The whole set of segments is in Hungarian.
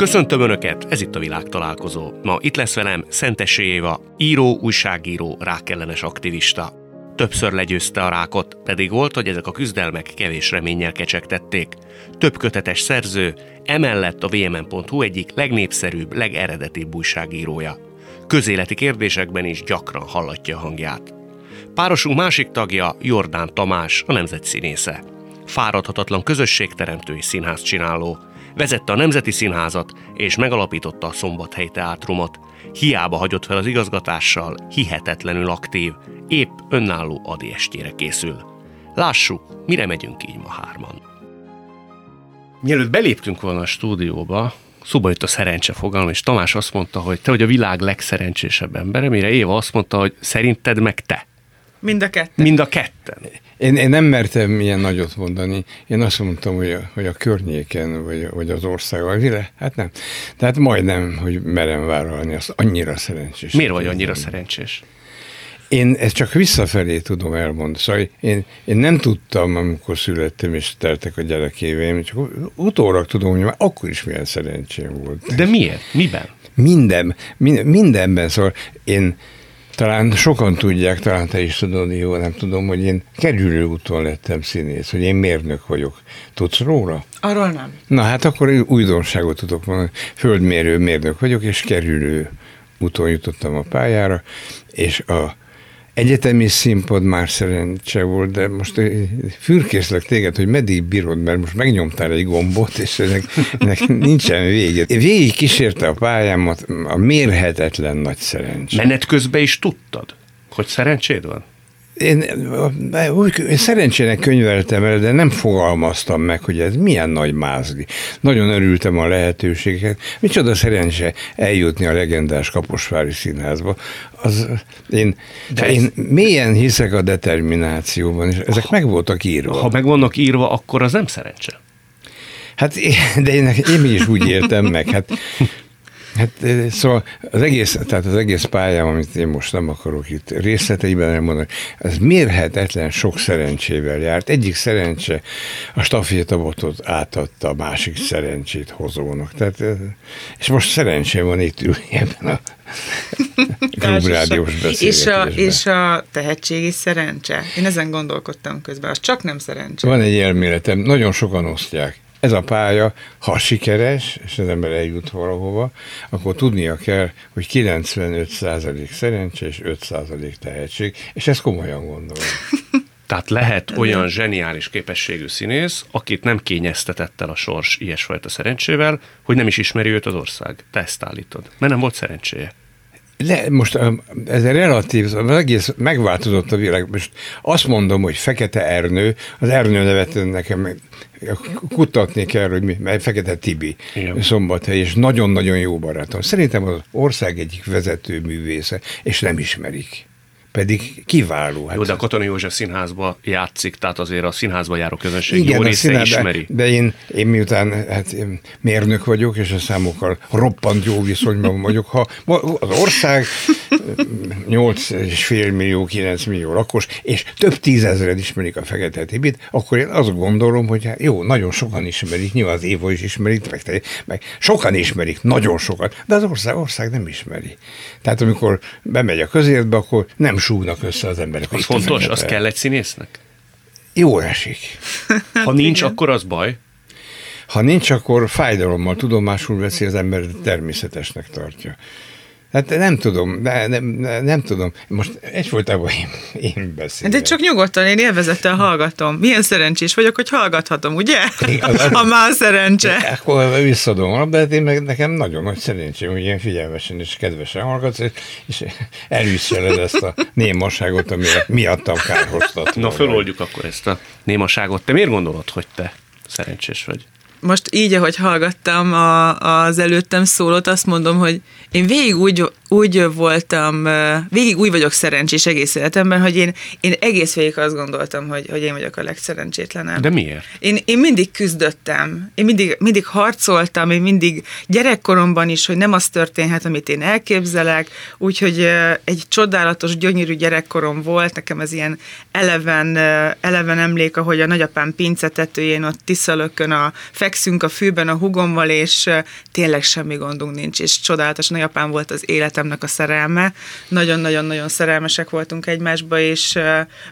Köszöntöm Önöket, ez itt a világ találkozó. Ma itt lesz velem Szentesi Éva, író, újságíró, rákellenes aktivista. Többször legyőzte a rákot, pedig volt, hogy ezek a küzdelmek kevés reménnyel kecsegtették. Több kötetes szerző, emellett a vmn.hu egyik legnépszerűbb, legeredetibb újságírója. Közéleti kérdésekben is gyakran hallatja hangját. Párosunk másik tagja Jordán Tamás, a nemzet színésze. Fáradhatatlan közösségteremtő és színház csináló, vezette a Nemzeti Színházat és megalapította a Szombathely Teátrumot. Hiába hagyott fel az igazgatással, hihetetlenül aktív, épp önálló adi estére készül. Lássuk, mire megyünk így ma hárman. Mielőtt beléptünk volna a stúdióba, szóba jött a szerencse fogalom, és Tamás azt mondta, hogy te vagy a világ legszerencsésebb embere, mire Éva azt mondta, hogy szerinted meg te. Mind a ketten. Mind a ketten. Én, én nem mertem ilyen nagyot mondani. Én azt mondtam, hogy a, hogy a környéken, vagy, vagy az ország, vagy hát nem. Tehát majdnem, hogy merem vállalni, az annyira szerencsés. Miért vagy annyira szerencsés? Én ezt csak visszafelé tudom elmondani. Szóval én, én nem tudtam, amikor születtem, és teltek a gyerekéveim, csak utólag tudom, hogy már akkor is milyen szerencsém volt. De miért? Miben? Minden, minden mindenben. Szóval én talán sokan tudják, talán te is tudod, jó, nem tudom, hogy én kerülő úton lettem színész, hogy én mérnök vagyok. Tudsz róla? Arról nem. Na hát akkor újdonságot tudok mondani. Földmérő mérnök vagyok, és kerülő úton jutottam a pályára, és a egyetemi színpad már szerencse volt, de most fürkészlek téged, hogy meddig bírod, mert most megnyomtál egy gombot, és ennek, ennek nincsen vége. Végig kísérte a pályámat a mérhetetlen nagy szerencse. Menet közben is tudtad, hogy szerencséd van? Én, úgy, én szerencsének könyveltem el, de nem fogalmaztam meg, hogy ez milyen nagy mázli. Nagyon örültem a lehetőségeket. Micsoda szerencse eljutni a legendás Kaposvári Színházba. Az, én, de ez... én mélyen hiszek a determinációban, és ezek ha, meg voltak írva. Ha meg vannak írva, akkor az nem szerencse. Hát, de én, én is úgy éltem meg. Hát Hát szóval az egész, tehát az egész pályám, amit én most nem akarok itt részleteiben elmondani, ez mérhetetlen sok szerencsével járt. Egyik szerencse a stafétabotot átadta a másik szerencsét hozónak. Tehát, és most szerencsém van itt ülni ebben a klubrádiós és a, és a tehetségi szerencse? Én ezen gondolkodtam közben, az csak nem szerencse. Van egy elméletem, nagyon sokan osztják ez a pálya, ha sikeres, és az ember eljut valahova, akkor tudnia kell, hogy 95% szerencse és 5% tehetség, és ezt komolyan gondolom. Tehát lehet olyan zseniális képességű színész, akit nem kényeztetett el a sors ilyesfajta szerencsével, hogy nem is ismeri őt az ország. Te ezt állítod. Mert nem volt szerencséje. Le, most ez egy relatív, az egész megváltozott a világ. Most azt mondom, hogy Fekete Ernő, az Ernő nevet nekem kutatni kell, hogy mi, mert Fekete Tibi Igen. szombathely, és nagyon-nagyon jó barátom. Szerintem az ország egyik vezető művésze, és nem ismerik pedig kiváló. Hát. Jó, de a Katona József színházba játszik, tehát azért a színházba járó közönség Igen, jó része színház, ismeri. De én, én miután hát, én mérnök vagyok, és a számokkal roppant jó viszonyban vagyok, ha az ország 8,5 millió, 9 millió lakos, és több tízezred ismerik a Fekete Tibit, akkor én azt gondolom, hogy hát jó, nagyon sokan ismerik, nyilván az Éva is ismerik, meg, te, meg sokan ismerik, nagyon sokan, de az ország, ország nem ismeri. Tehát amikor bemegy a közértbe, akkor nem súgnak össze az emberek. Az fontos, az kell egy színésznek? Jó esik. Ha nincs, akkor az baj? Ha nincs, akkor fájdalommal tudomásul veszi az ember, természetesnek tartja. Hát nem tudom, de nem, nem, tudom. Most egyfolytában én, én beszélek. De csak nyugodtan, én élvezettel hallgatom. Milyen szerencsés vagyok, hogy hallgathatom, ugye? Az, ha már szerencse. Akkor visszadom, de hát én meg nekem nagyon nagy szerencsém, hogy ilyen figyelmesen és kedvesen hallgatsz, és elűszeled ezt a némaságot, amire miattam kárhoztat. Na, föloldjuk akkor ezt a némaságot. Te miért gondolod, hogy te szerencsés vagy? Most így, ahogy hallgattam a, az előttem szólót, azt mondom, hogy én végig úgy úgy voltam, végig úgy vagyok szerencsés egész életemben, hogy én, én egész végig azt gondoltam, hogy, hogy én vagyok a legszerencsétlenebb. De miért? Én, én mindig küzdöttem, én mindig, mindig harcoltam, én mindig gyerekkoromban is, hogy nem az történhet, amit én elképzelek, úgyhogy egy csodálatos, gyönyörű gyerekkorom volt, nekem ez ilyen eleven, eleven emlék, ahogy a nagyapám pincetetőjén ott Tiszalökön a, fekszünk a fűben a hugommal, és tényleg semmi gondunk nincs, és csodálatos nagyapám volt az életemnek a szerelme. Nagyon-nagyon-nagyon szerelmesek voltunk egymásba, és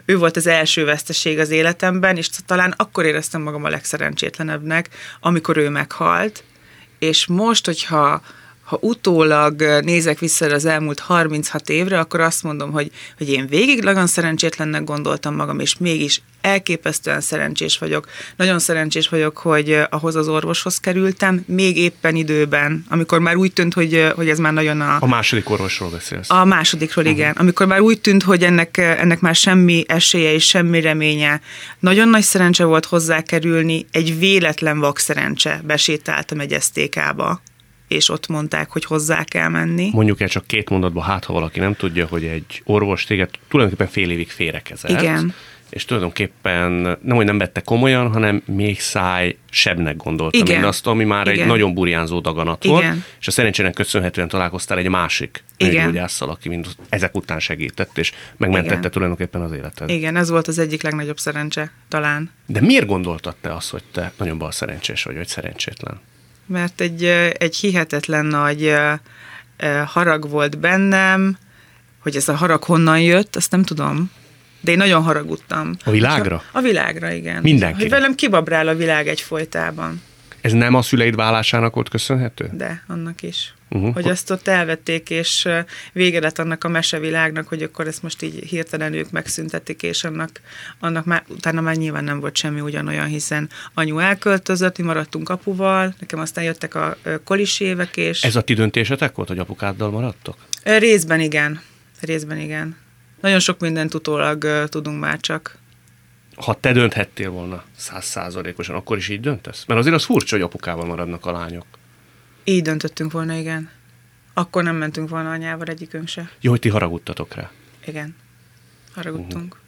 ő volt az első veszteség az életemben, és talán akkor éreztem magam a legszerencsétlenebbnek, amikor ő meghalt, és most, hogyha ha utólag nézek vissza az elmúlt 36 évre, akkor azt mondom, hogy, hogy én végig nagyon szerencsétlennek gondoltam magam, és mégis elképesztően szerencsés vagyok. Nagyon szerencsés vagyok, hogy ahhoz az orvoshoz kerültem, még éppen időben, amikor már úgy tűnt, hogy, hogy ez már nagyon a... A második orvosról beszélsz. A másodikról, uh-huh. igen. Amikor már úgy tűnt, hogy ennek, ennek már semmi esélye és semmi reménye. Nagyon nagy szerencse volt hozzá kerülni, egy véletlen vak szerencse. Besétáltam egy esztékába és ott mondták, hogy hozzá kell menni. Mondjuk el csak két mondatban, hát ha valaki nem tudja, hogy egy orvos téged tulajdonképpen fél évig félrekezelt. Igen. És tulajdonképpen nem, hogy nem vette komolyan, hanem még száj sebnek gondolta Igen. mindazt, ami már Igen. egy nagyon burjánzó daganat Igen. volt, és a szerencsének köszönhetően találkoztál egy másik nőgyógyásszal, aki mind ezek után segített, és megmentette Igen. tulajdonképpen az életed. Igen, ez volt az egyik legnagyobb szerencse, talán. De miért gondoltad te azt, hogy te nagyon bal szerencsés vagy, vagy szerencsétlen? Mert egy, egy hihetetlen nagy harag volt bennem, hogy ez a harag honnan jött, azt nem tudom. De én nagyon haragudtam. A világra? A, a világra, igen. Mindenki. Hogy velem kibabrál a világ egy folytában. Ez nem a szüleid válásának volt köszönhető? De, annak is. Uh-huh. Hogy azt ott elvették, és vége lett annak a mesevilágnak, hogy akkor ezt most így hirtelen ők megszüntetik, és annak, annak már, utána már nyilván nem volt semmi ugyanolyan, hiszen anyu elköltözött, mi maradtunk apuval, nekem aztán jöttek a kolis évek, és... Ez a ti döntésetek volt, hogy apukáddal maradtok? Részben igen. Részben igen. Nagyon sok mindent utólag tudunk már csak ha te dönthettél volna százszázalékosan, akkor is így döntesz? Mert azért az furcsa, hogy apukával maradnak a lányok. Így döntöttünk volna, igen. Akkor nem mentünk volna anyával egyikünk se. Jó, hogy ti haragudtatok rá. Igen, haragudtunk. Uh-huh.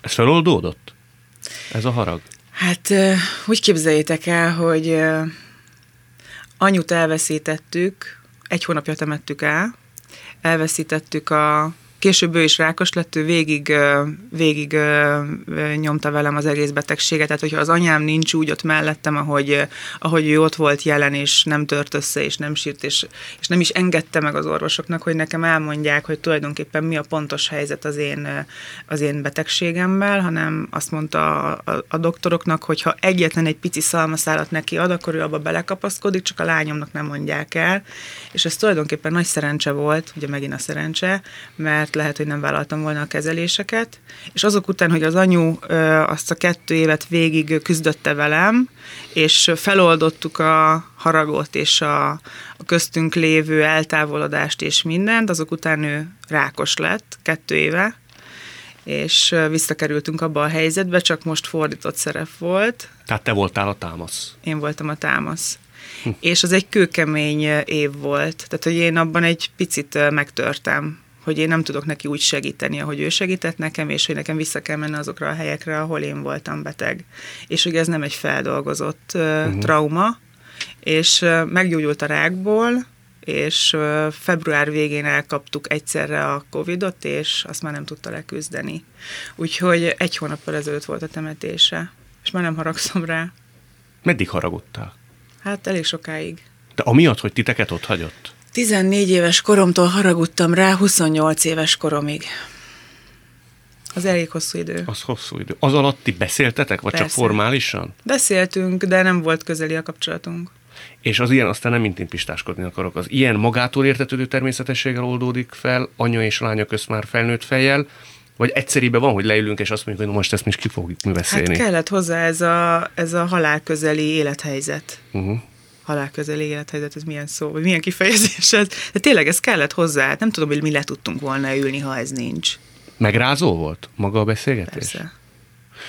Ez feloldódott? Ez a harag? Hát úgy képzeljétek el, hogy anyut elveszítettük, egy hónapja temettük el, elveszítettük a Később ő is rákos lett, ő végig, végig nyomta velem az egész betegséget, tehát hogyha az anyám nincs úgy ott mellettem, ahogy, ahogy ő ott volt jelen, és nem tört össze, és nem sírt, és, és nem is engedte meg az orvosoknak, hogy nekem elmondják, hogy tulajdonképpen mi a pontos helyzet az én, az én betegségemmel, hanem azt mondta a, a, a doktoroknak, hogy ha egyetlen egy pici szalmaszálat neki ad, akkor ő abba belekapaszkodik, csak a lányomnak nem mondják el, és ez tulajdonképpen nagy szerencse volt, ugye megint a szerencse, mert mert lehet, hogy nem vállaltam volna a kezeléseket. És azok után, hogy az anyu azt a kettő évet végig küzdötte velem, és feloldottuk a haragot és a, a köztünk lévő eltávolodást és mindent, azok után ő rákos lett kettő éve, és visszakerültünk abba a helyzetbe, csak most fordított szerep volt. Tehát te voltál a támasz. Én voltam a támasz. Hm. És az egy kőkemény év volt. Tehát, hogy én abban egy picit megtörtem hogy én nem tudok neki úgy segíteni, ahogy ő segített nekem, és hogy nekem vissza kell menni azokra a helyekre, ahol én voltam beteg. És hogy ez nem egy feldolgozott uh-huh. trauma, és meggyógyult a rákból, és február végén elkaptuk egyszerre a Covidot, és azt már nem tudta leküzdeni. Úgyhogy egy hónappal ezelőtt volt a temetése, és már nem haragszom rá. Meddig haragudtál? Hát elég sokáig. De amiatt, hogy titeket ott hagyott? 14 éves koromtól haragudtam rá 28 éves koromig. Az elég hosszú idő. Az hosszú idő. Az alatt ti beszéltetek, vagy Persze. csak formálisan? Beszéltünk, de nem volt közeli a kapcsolatunk. És az ilyen, aztán nem mint én pistáskodni akarok, az ilyen magától értetődő természetességgel oldódik fel, anya és lánya közt már felnőtt fejjel, vagy egyszerűen van, hogy leülünk, és azt mondjuk, hogy most ezt mi is ki fogjuk mi beszélni. Hát kellett hozzá ez a, ez a halál közeli élethelyzet. Uh-huh halálközeli élethelyzet, ez milyen szó, vagy milyen kifejezés ez. De tényleg ez kellett hozzá, hát nem tudom, hogy mi le tudtunk volna ülni, ha ez nincs. Megrázó volt maga a beszélgetés? Persze.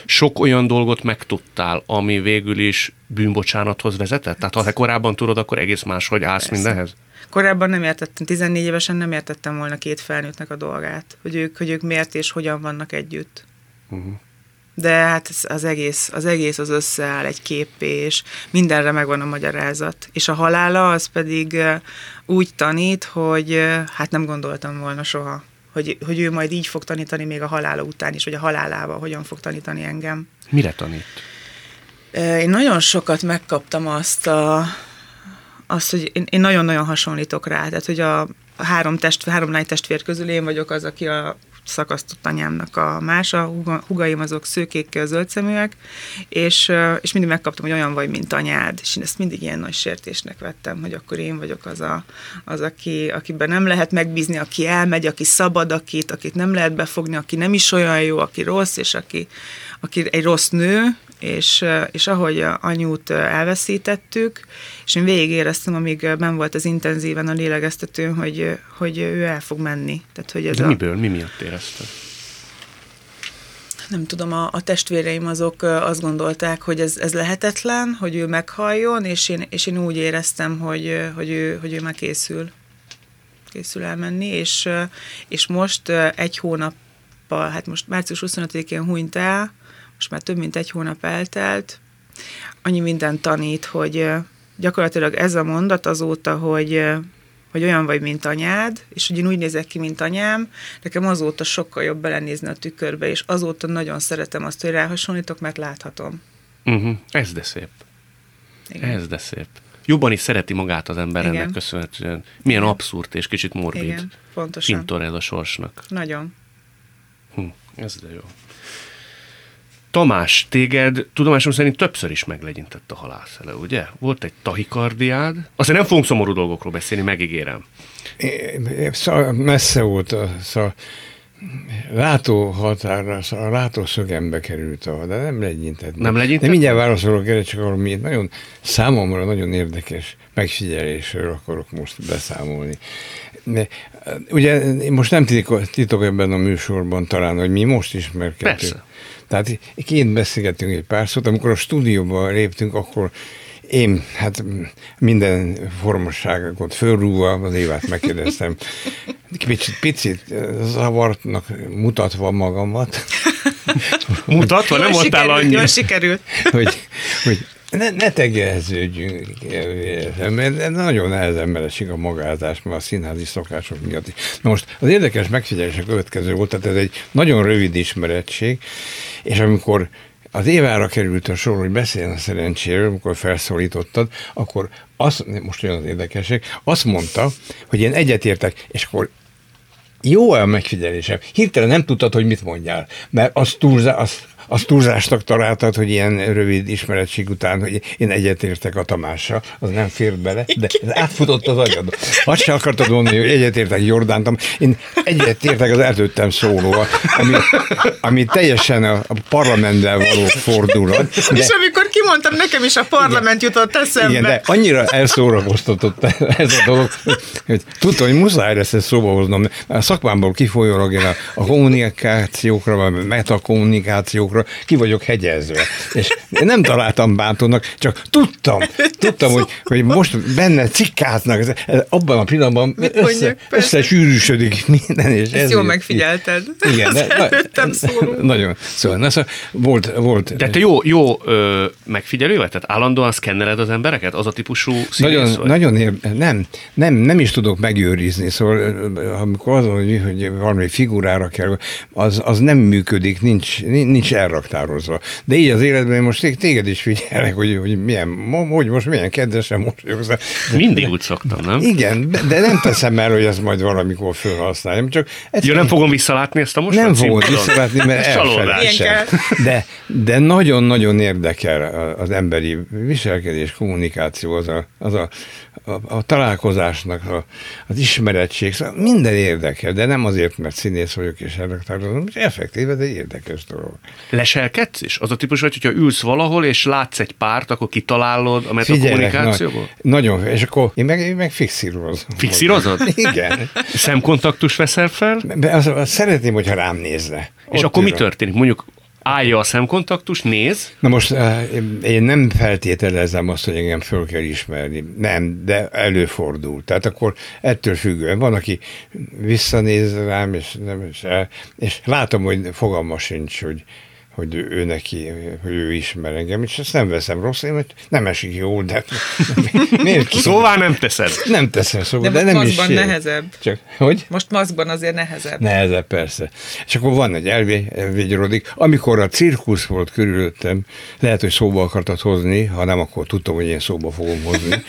Sok olyan dolgot megtudtál, ami végül is bűnbocsánathoz vezetett? Tehát ha te korábban tudod, akkor egész máshogy állsz Persze. mindenhez? Korábban nem értettem, 14 évesen nem értettem volna két felnőttnek a dolgát, hogy ők, hogy ők miért és hogyan vannak együtt. Uh-huh. De hát az egész, az egész az összeáll egy képé, és mindenre megvan a magyarázat. És a halála az pedig úgy tanít, hogy hát nem gondoltam volna soha, hogy, hogy ő majd így fog tanítani még a halála után is, vagy a halálával hogyan fog tanítani engem. Mire tanít? Én nagyon sokat megkaptam azt a, azt, hogy én, én nagyon-nagyon hasonlítok rá, tehát hogy a, a három, test, három lány testvér közül én vagyok az, aki a szakasztott anyámnak a más, a huga- hugaim azok szőkékkel, zöldszeműek, és, és mindig megkaptam, hogy olyan vagy, mint anyád, és én ezt mindig ilyen nagy sértésnek vettem, hogy akkor én vagyok az, a, az aki, akiben nem lehet megbízni, aki elmegy, aki szabad, akit, akit nem lehet befogni, aki nem is olyan jó, aki rossz, és aki, aki egy rossz nő, és, és ahogy a anyút elveszítettük, és én végig éreztem, amíg ben volt az intenzíven a lélegeztetőn, hogy, hogy ő el fog menni. Tehát, hogy ez De a, miből, mi miatt érezted? nem tudom, a, a testvéreim azok azt gondolták, hogy ez, ez lehetetlen, hogy ő meghalljon, és én, és én úgy éreztem, hogy, hogy, ő, hogy ő már készül, készül elmenni, és, és most egy hónappal, hát most március 25-én hunyt el, most már több mint egy hónap eltelt, annyi minden tanít, hogy gyakorlatilag ez a mondat azóta, hogy hogy olyan vagy, mint anyád, és hogy én úgy nézek ki, mint anyám, nekem azóta sokkal jobb belenézni a tükörbe, és azóta nagyon szeretem azt, hogy ráhasonlítok, mert láthatom. Uh-huh. Ez de szép. Igen. Ez de szép. Jobban is szereti magát az ember Igen. ennek köszönhetően. Milyen Igen. abszurd és kicsit morbid. Igen, pontosan. Fintor ez a sorsnak. Nagyon. Hm, ez de jó. Tamás, téged tudomásom szerint többször is meglegyintett a halálszele, ugye? Volt egy tahikardiád. Aztán nem fogunk szomorú dolgokról beszélni, megígérem. É- messze volt, a, szóval látó határra, szóval a látószögembe került a, de nem legyintett. Nem legyintett? De mindjárt válaszolok erre, csak arról miért nagyon számomra nagyon érdekes megfigyelésről akarok most beszámolni. De, ugye most nem titok, titok ebben a műsorban talán, hogy mi most ismerkedtünk. Persze. Tehát kint beszélgettünk egy pár szót, amikor a stúdióba léptünk, akkor én, hát minden formosságot fölrúva, az Évát megkérdeztem, picit, picit zavartnak mutatva magamat, Mutatva, nem voltál sikerült, annyi. Jól sikerült. hogy, hogy ne, ne tegeződjünk, mert nagyon nehezen esik a magázás, mert a színházi szokások miatt is. Most az érdekes megfigyelés a következő volt, tehát ez egy nagyon rövid ismerettség, és amikor az évára került a sor, hogy beszéljen a szerencséről, amikor felszólítottad, akkor azt, most olyan az érdekesség, azt mondta, hogy én egyetértek, és akkor jó a megfigyelésem. Hirtelen nem tudtad, hogy mit mondjál, mert az, túlzá, az, az túlzástak találtad, hogy ilyen rövid ismerettség után, hogy én egyetértek a Tamással, az nem fér bele, de ez átfutott az agyad. Azt se akartad mondani, hogy egyetértek Jordántam, én egyetértek az előttem szólóval, ami, ami teljesen a, parlamenttel való fordulat. De... És amikor kimondtam, nekem is a parlament igen, jutott eszembe. Igen, de annyira elszórakoztatott ez a dolog, hogy tudtam, hogy muszáj lesz ezt szóba hoznom. A szakmámból kifolyólag én a, a kommunikációkra, vagy metakommunikációkra ki vagyok hegyezve. És én nem találtam bántónak, csak tudtam, tudtam, hogy, hogy most benne cikkáznak, ez, ez, abban a pillanatban össze, mondjak, persze. összesűrűsödik minden. És Ezt ez jól megfigyelted. Igen, de, szóló. nagyon. Szóval, na, szóval volt, volt De te jó, jó ö, megfigyelő vagy? Tehát állandóan szkenneled az embereket? Az a típusú színész Nagyon, vagy? nagyon ér, nem, nem, nem is tudok megőrizni, szóval amikor az, hogy, hogy valami figurára kell, az, az nem működik, nincs, nincs elraktározva. De így az életben én most téged is figyelek, hogy, hogy milyen, hogy most milyen kedvesen mosolyogsz. De- Mindig úgy szoktam, nem? Igen, de nem teszem el, hogy ezt majd valamikor felhasználjam, csak Ja, nem fogom visszalátni ezt a most? nem fogod visszavetni, mert Ez elfelejtsem. De, de nagyon-nagyon érdekel az emberi viselkedés, kommunikáció, az a, az a, a, a találkozásnak a, az ismerettség, szóval minden érdekel, de nem azért, mert színész vagyok és elraktározom, és effektíve, de egy érdekes dolog. Leselkedsz is? Az a típus vagy, hogyha ülsz valahol, és látsz egy párt, akkor kitalálod a metakommunikációból? na, nagyon, és akkor én meg, én meg fixírozom. Fixírozod? Igen. Szemkontaktus veszel fel? De azt, azt szeretném, hogyha rám nézne. És Ott akkor mi történik? Mondjuk állja a szemkontaktus, néz. Na most eh, én nem feltételezem azt, hogy engem föl kell ismerni. Nem, de előfordul. Tehát akkor ettől függően van, aki visszanéz rám, és, nem, és, és látom, hogy fogalma sincs, hogy, hogy ő neki, hogy ő ismer engem, és ezt nem veszem rossz, én, hogy nem esik jól, de miért? Szóval nem teszed. Nem teszem, szóval, de, de nem is nehezebb. Csak, hogy? Most maszkban azért nehezebb. Nehezebb, persze. És akkor van egy elvégyodik. Amikor a cirkusz volt körülöttem, lehet, hogy szóba akartad hozni, ha nem, akkor tudtam, hogy én szóba fogom hozni.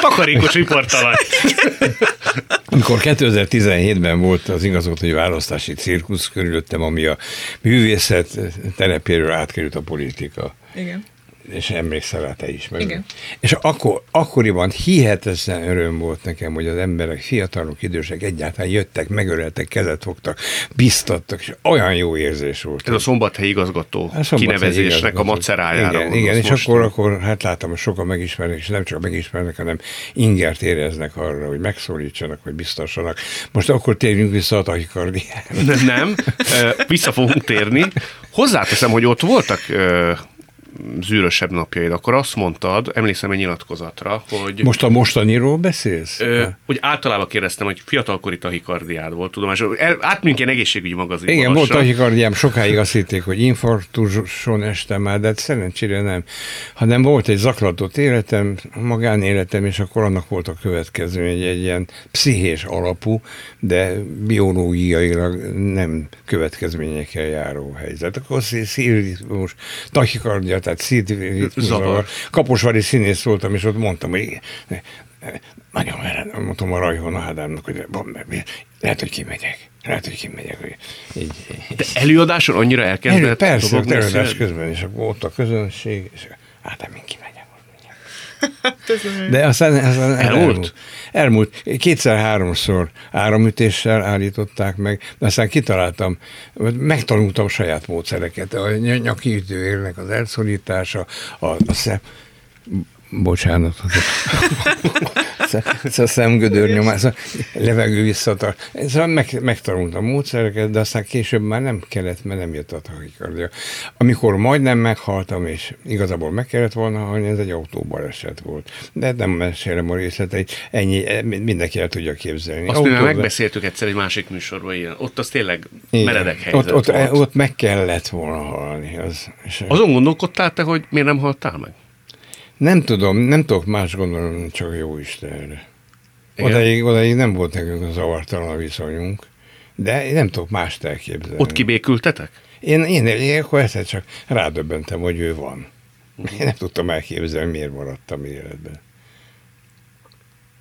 Takarékos riportalany. Amikor 2017-ben volt az igazgatói választási cirkusz körülöttem, ami a művészet terepéről átkerült a politika. Igen és emlékszel rá te is. Meg. Igen. És akkor, akkoriban hihetetlen öröm volt nekem, hogy az emberek, fiatalok, idősek egyáltalán jöttek, megöleltek, kezet fogtak, biztattak, és olyan jó érzés volt. Ez a szombathelyi igazgató a szombathelyi kinevezésnek igazgató. a macerájára. Igen, igen és most akkor, akkor hát láttam, hogy sokan megismernek, és nem csak megismernek, hanem ingert éreznek arra, hogy megszólítsanak, hogy biztassanak. Most akkor térjünk vissza a tahikardiára. Nem, vissza fogunk térni. Hozzáteszem, hogy ott voltak zűrösebb napjaid, akkor azt mondtad, emlékszem egy nyilatkozatra, hogy... Most a mostaniról beszélsz? Ö, hogy általában kérdeztem, hogy fiatalkori tahikardiád volt, tudom, és átmegyünk ilyen egészségügyi magazin. Igen, volt tahikardiám, sokáig azt hitték, hogy infarktuson estem már, de szerencsére nem. Hanem volt egy zaklatott életem, magánéletem, és akkor annak volt a következő, egy, egy ilyen pszichés alapú, de biológiailag nem következményekkel járó helyzet. Akkor szívritmus, tahikardia, tehát szívritmuszavar. Kaposvári színész voltam, és ott mondtam, hogy nagyon mondtam a Rajhon Ádámnak, hogy lehet, hogy kimegyek. Lehet, hogy kimegyek. Hogy így, így. De előadáson annyira elkezdett? Elő, persze, előadás közben, és akkor ott a közönség, és Ádám, én kimegyek. De aztán, aztán elmúlt. elmúlt. Elmúlt. Kétszer-háromszor áramütéssel állították meg, de aztán kitaláltam, megtanultam saját módszereket. A nyaki ütőérnek az elszorítása, a, a szem, bocsánat, a szemgödör nyomás, a levegő visszatart. Szóval meg, megtanultam módszereket, de aztán később már nem kellett, mert nem jött a tahikardia. Amikor majdnem meghaltam, és igazából meg kellett volna halni, ez egy autóbaleset volt. De nem mesélem a részleteit, ennyi, mindenki el tudja képzelni. Azt Autóba... megbeszéltük egyszer egy másik műsorban, ilyen. ott az tényleg Igen. meredek helyzet ott, ott, ott meg kellett volna halni. Az, és Azon gondolkodtál te, hogy miért nem haltál meg? Nem tudom, nem tudok más gondolni, csak jó Istenre. Odaig, odaig nem volt nekünk az zavartalan a viszonyunk, de én nem tudok mást elképzelni. Ott kibékültetek? Én, én, én akkor egyszer csak rádöbbentem, hogy ő van. Uh-huh. Én nem tudtam elképzelni, miért maradtam életben.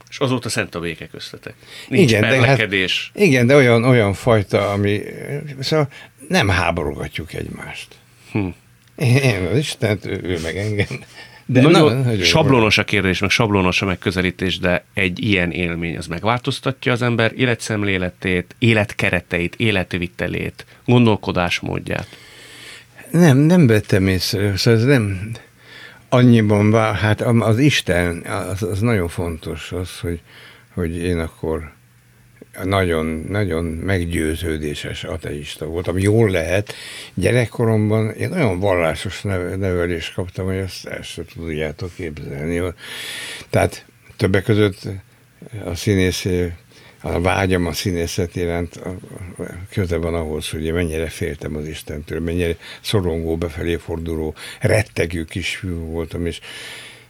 És azóta szent a béke köztetek. Nincs igen, de hát, igen, de olyan, olyan fajta, ami... Szóval nem háborogatjuk egymást. Hm. Én az Istent, ő meg engem. De nagyon, na, sablonos a kérdés, meg sablonos a megközelítés, de egy ilyen élmény az megváltoztatja az ember életszemléletét, életkereteit, életvitelét, gondolkodásmódját. Nem, nem vettem észre, szóval ez nem annyiban, hát az Isten, az, az nagyon fontos, az, hogy, hogy én akkor nagyon, nagyon meggyőződéses ateista voltam. Jól lehet. Gyerekkoromban én olyan vallásos nevelést kaptam, hogy ezt el sem tudjátok képzelni. Tehát többek között a színész a vágyam a színészet iránt köze van ahhoz, hogy mennyire féltem az Istentől, mennyire szorongó, befelé forduló, rettegő kisfiú voltam, és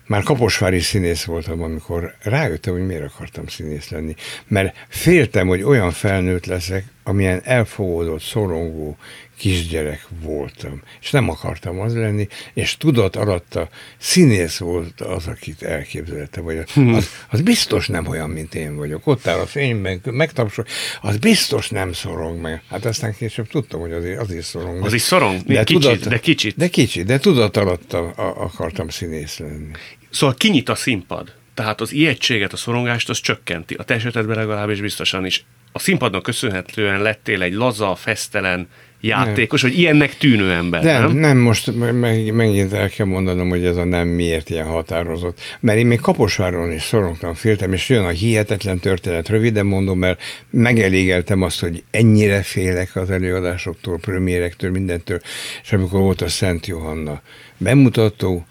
már kaposvári színész voltam, amikor rájöttem, hogy miért akartam színész lenni. Mert féltem, hogy olyan felnőtt leszek, amilyen elfogódott, szorongó kisgyerek voltam. És nem akartam az lenni, és tudat alatta színész volt az, akit elképzeltem, hogy hmm. az, az biztos nem olyan, mint én vagyok. Ott áll a fényben, megtapsol, az biztos nem szorong meg. Hát aztán később tudtam, hogy azért, azért szorong. Az is szorong? De kicsit, tudat, de kicsit. De kicsit, de tudat alatta akartam színész lenni. Szóval kinyit a színpad. Tehát az ijegységet, a szorongást az csökkenti. A te esetedben legalábbis biztosan is. A színpadnak köszönhetően lettél egy laza, fesztelen, játékos, vagy ilyennek tűnő ember, nem? nem? Nem, most meg, megint el kell mondanom, hogy ez a nem miért ilyen határozott. Mert én még Kaposváron is szorongtam, féltem, és jön a hihetetlen történet, röviden mondom, mert megelégeltem azt, hogy ennyire félek az előadásoktól, premiérektől, mindentől, és amikor volt a Szent Johanna bemutató,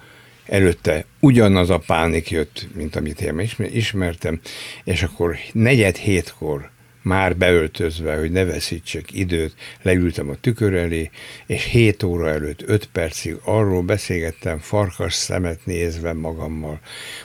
előtte ugyanaz a pánik jött, mint amit én ismertem, és akkor negyed hétkor már beöltözve, hogy ne veszítsek időt, leültem a tükör elé, és 7 óra előtt 5 percig arról beszélgettem farkas szemet nézve magammal,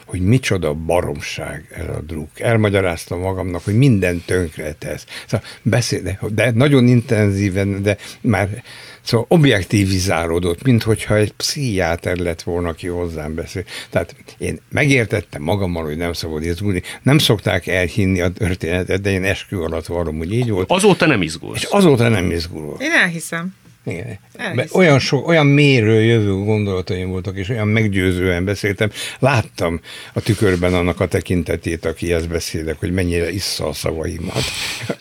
hogy micsoda baromság ez a druk. Elmagyaráztam magamnak, hogy minden tönkre tesz. Szóval beszél, de, de nagyon intenzíven, de már Szóval objektivizálódott, minthogyha egy pszichiáter lett volna, aki hozzám beszél. Tehát én megértettem magammal, hogy nem szabad izgulni. Nem szokták elhinni a történetet, de én eskü alatt vallom, hogy így volt. Azóta nem izgulsz. És azóta nem izgulok. Én elhiszem. Igen. Olyan, so, olyan mélyről jövő gondolataim voltak, és olyan meggyőzően beszéltem. Láttam a tükörben annak a tekintetét, aki ezt beszélek, hogy mennyire issza a szavaimat.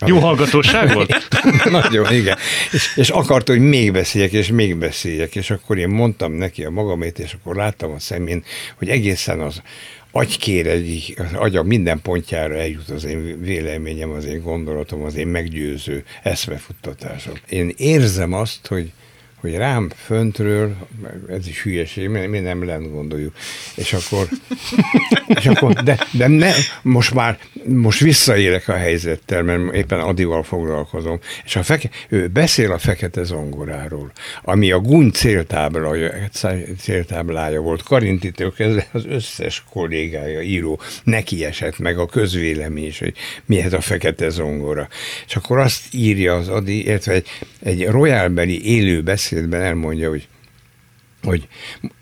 Jó hallgatóság volt? Nagyon, igen. És, és akart, hogy még beszéljek, és még beszéljek, és akkor én mondtam neki a magamét, és akkor láttam a szemén, hogy egészen az, agykéregig, az agya minden pontjára eljut az én véleményem, az én gondolatom, az én meggyőző eszmefuttatásom. Én érzem azt, hogy hogy rám föntről, ez is hülyeség, mi nem lent gondoljuk. És akkor, és akkor de, de ne, most már, most visszaélek a helyzettel, mert éppen Adival foglalkozom, és a feke, ő beszél a fekete zongoráról, ami a Gun céltáblája, céltáblája volt. Karintitől kezdve az összes kollégája, író, neki esett meg a közvélemény is, hogy mi ez a fekete zongora. És akkor azt írja az Adi, illetve egy, egy royálbeli élő beszél beszédben elmondja, hogy, hogy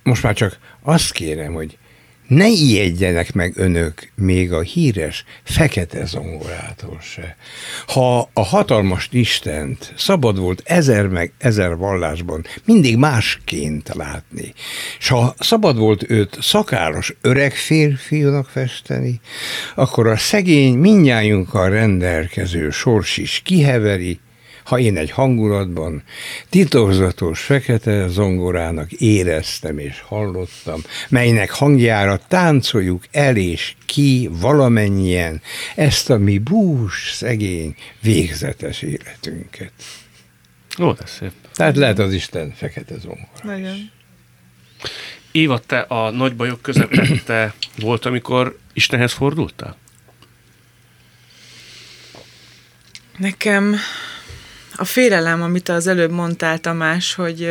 most már csak azt kérem, hogy ne ijedjenek meg önök még a híres fekete zongorától se. Ha a hatalmas Istent szabad volt ezer meg ezer vallásban mindig másként látni, és ha szabad volt őt szakáros öreg férfiúnak festeni, akkor a szegény minnyájunkkal rendelkező sors is kiheveri, ha én egy hangulatban titokzatos fekete zongorának éreztem és hallottam, melynek hangjára táncoljuk el és ki valamennyien ezt a mi bús, szegény, végzetes életünket. Ó, de szép. Tehát lehet az Isten fekete zongora. Nagyon. Éva, te a nagy bajok közepette volt, amikor Istenhez fordultál? Nekem a félelem, amit az előbb mondtál, Tamás, hogy,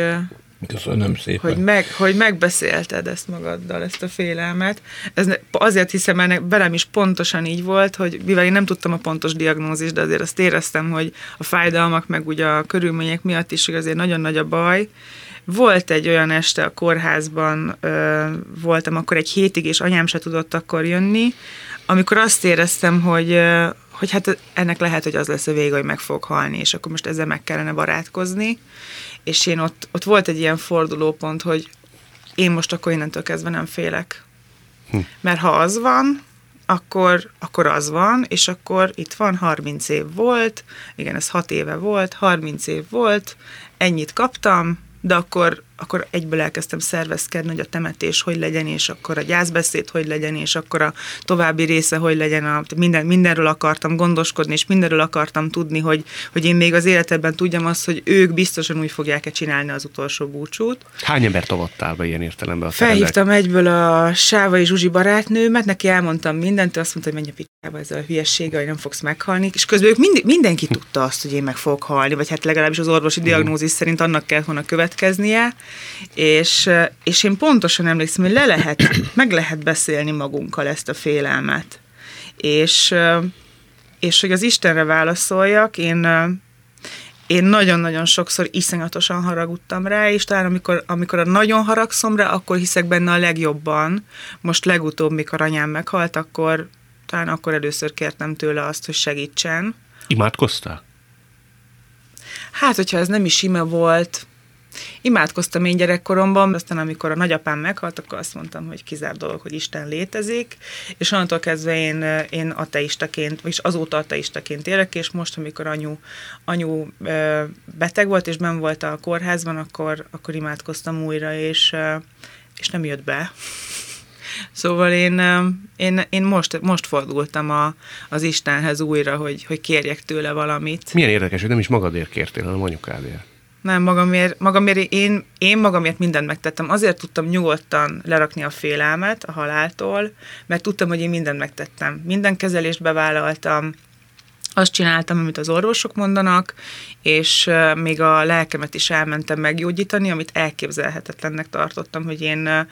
Köszönöm szépen. Hogy, meg, hogy megbeszélted ezt magaddal, ezt a félelmet. Ez azért hiszem, mert velem is pontosan így volt, hogy mivel én nem tudtam a pontos diagnózist, de azért azt éreztem, hogy a fájdalmak, meg ugye a körülmények miatt is hogy azért nagyon nagy a baj. Volt egy olyan este a kórházban, ö, voltam akkor egy hétig, és anyám se tudott akkor jönni, amikor azt éreztem, hogy, hogy hát ennek lehet, hogy az lesz a vége, hogy meg fog halni, és akkor most ezzel meg kellene barátkozni. És én ott, ott volt egy ilyen fordulópont, hogy én most akkor innentől kezdve nem félek. Hm. Mert ha az van, akkor, akkor az van, és akkor itt van, 30 év volt, igen, ez 6 éve volt, 30 év volt, ennyit kaptam, de akkor, akkor egyből elkezdtem szervezkedni, hogy a temetés hogy legyen, és akkor a gyászbeszéd hogy legyen, és akkor a további része hogy legyen. A, minden, mindenről akartam gondoskodni, és mindenről akartam tudni, hogy, hogy én még az életedben tudjam azt, hogy ők biztosan úgy fogják-e csinálni az utolsó búcsút. Hány ember avattál be ilyen értelemben a Felhívtam egyből a Sávai Zsuzsi barátnőmet, neki elmondtam mindent, azt mondta, hogy menj a picsába ezzel a hülyeséggel, hogy nem fogsz meghalni, és közben ők mind, mindenki tudta azt, hogy én meg fogok halni, vagy hát legalábbis az orvosi diagnózis szerint annak kell volna következnie, és, és én pontosan emlékszem, hogy le lehet, meg lehet beszélni magunkkal ezt a félelmet. És, és hogy az Istenre válaszoljak, én, én nagyon-nagyon sokszor iszonyatosan haragudtam rá, és talán amikor, amikor a nagyon haragszom rá, akkor hiszek benne a legjobban. Most legutóbb, mikor anyám meghalt, akkor talán akkor először kértem tőle azt, hogy segítsen. Imádkoztál? Hát, hogyha ez nem is ime volt, Imádkoztam én gyerekkoromban, aztán amikor a nagyapám meghalt, akkor azt mondtam, hogy kizár dolog, hogy Isten létezik, és onnantól kezdve én, én ateistaként, és azóta ateistaként élek, és most, amikor anyu, anyu beteg volt, és ben volt a kórházban, akkor, akkor imádkoztam újra, és, és nem jött be. Szóval én, én, én most, most fordultam a, az Istenhez újra, hogy, hogy kérjek tőle valamit. Milyen érdekes, hogy nem is magadért kértél, hanem anyukádért. Nem, magamért, magamért én, én magamért mindent megtettem. Azért tudtam nyugodtan lerakni a félelmet a haláltól, mert tudtam, hogy én mindent megtettem. Minden kezelést bevállaltam, azt csináltam, amit az orvosok mondanak, és még a lelkemet is elmentem meggyógyítani, amit elképzelhetetlennek tartottam, hogy én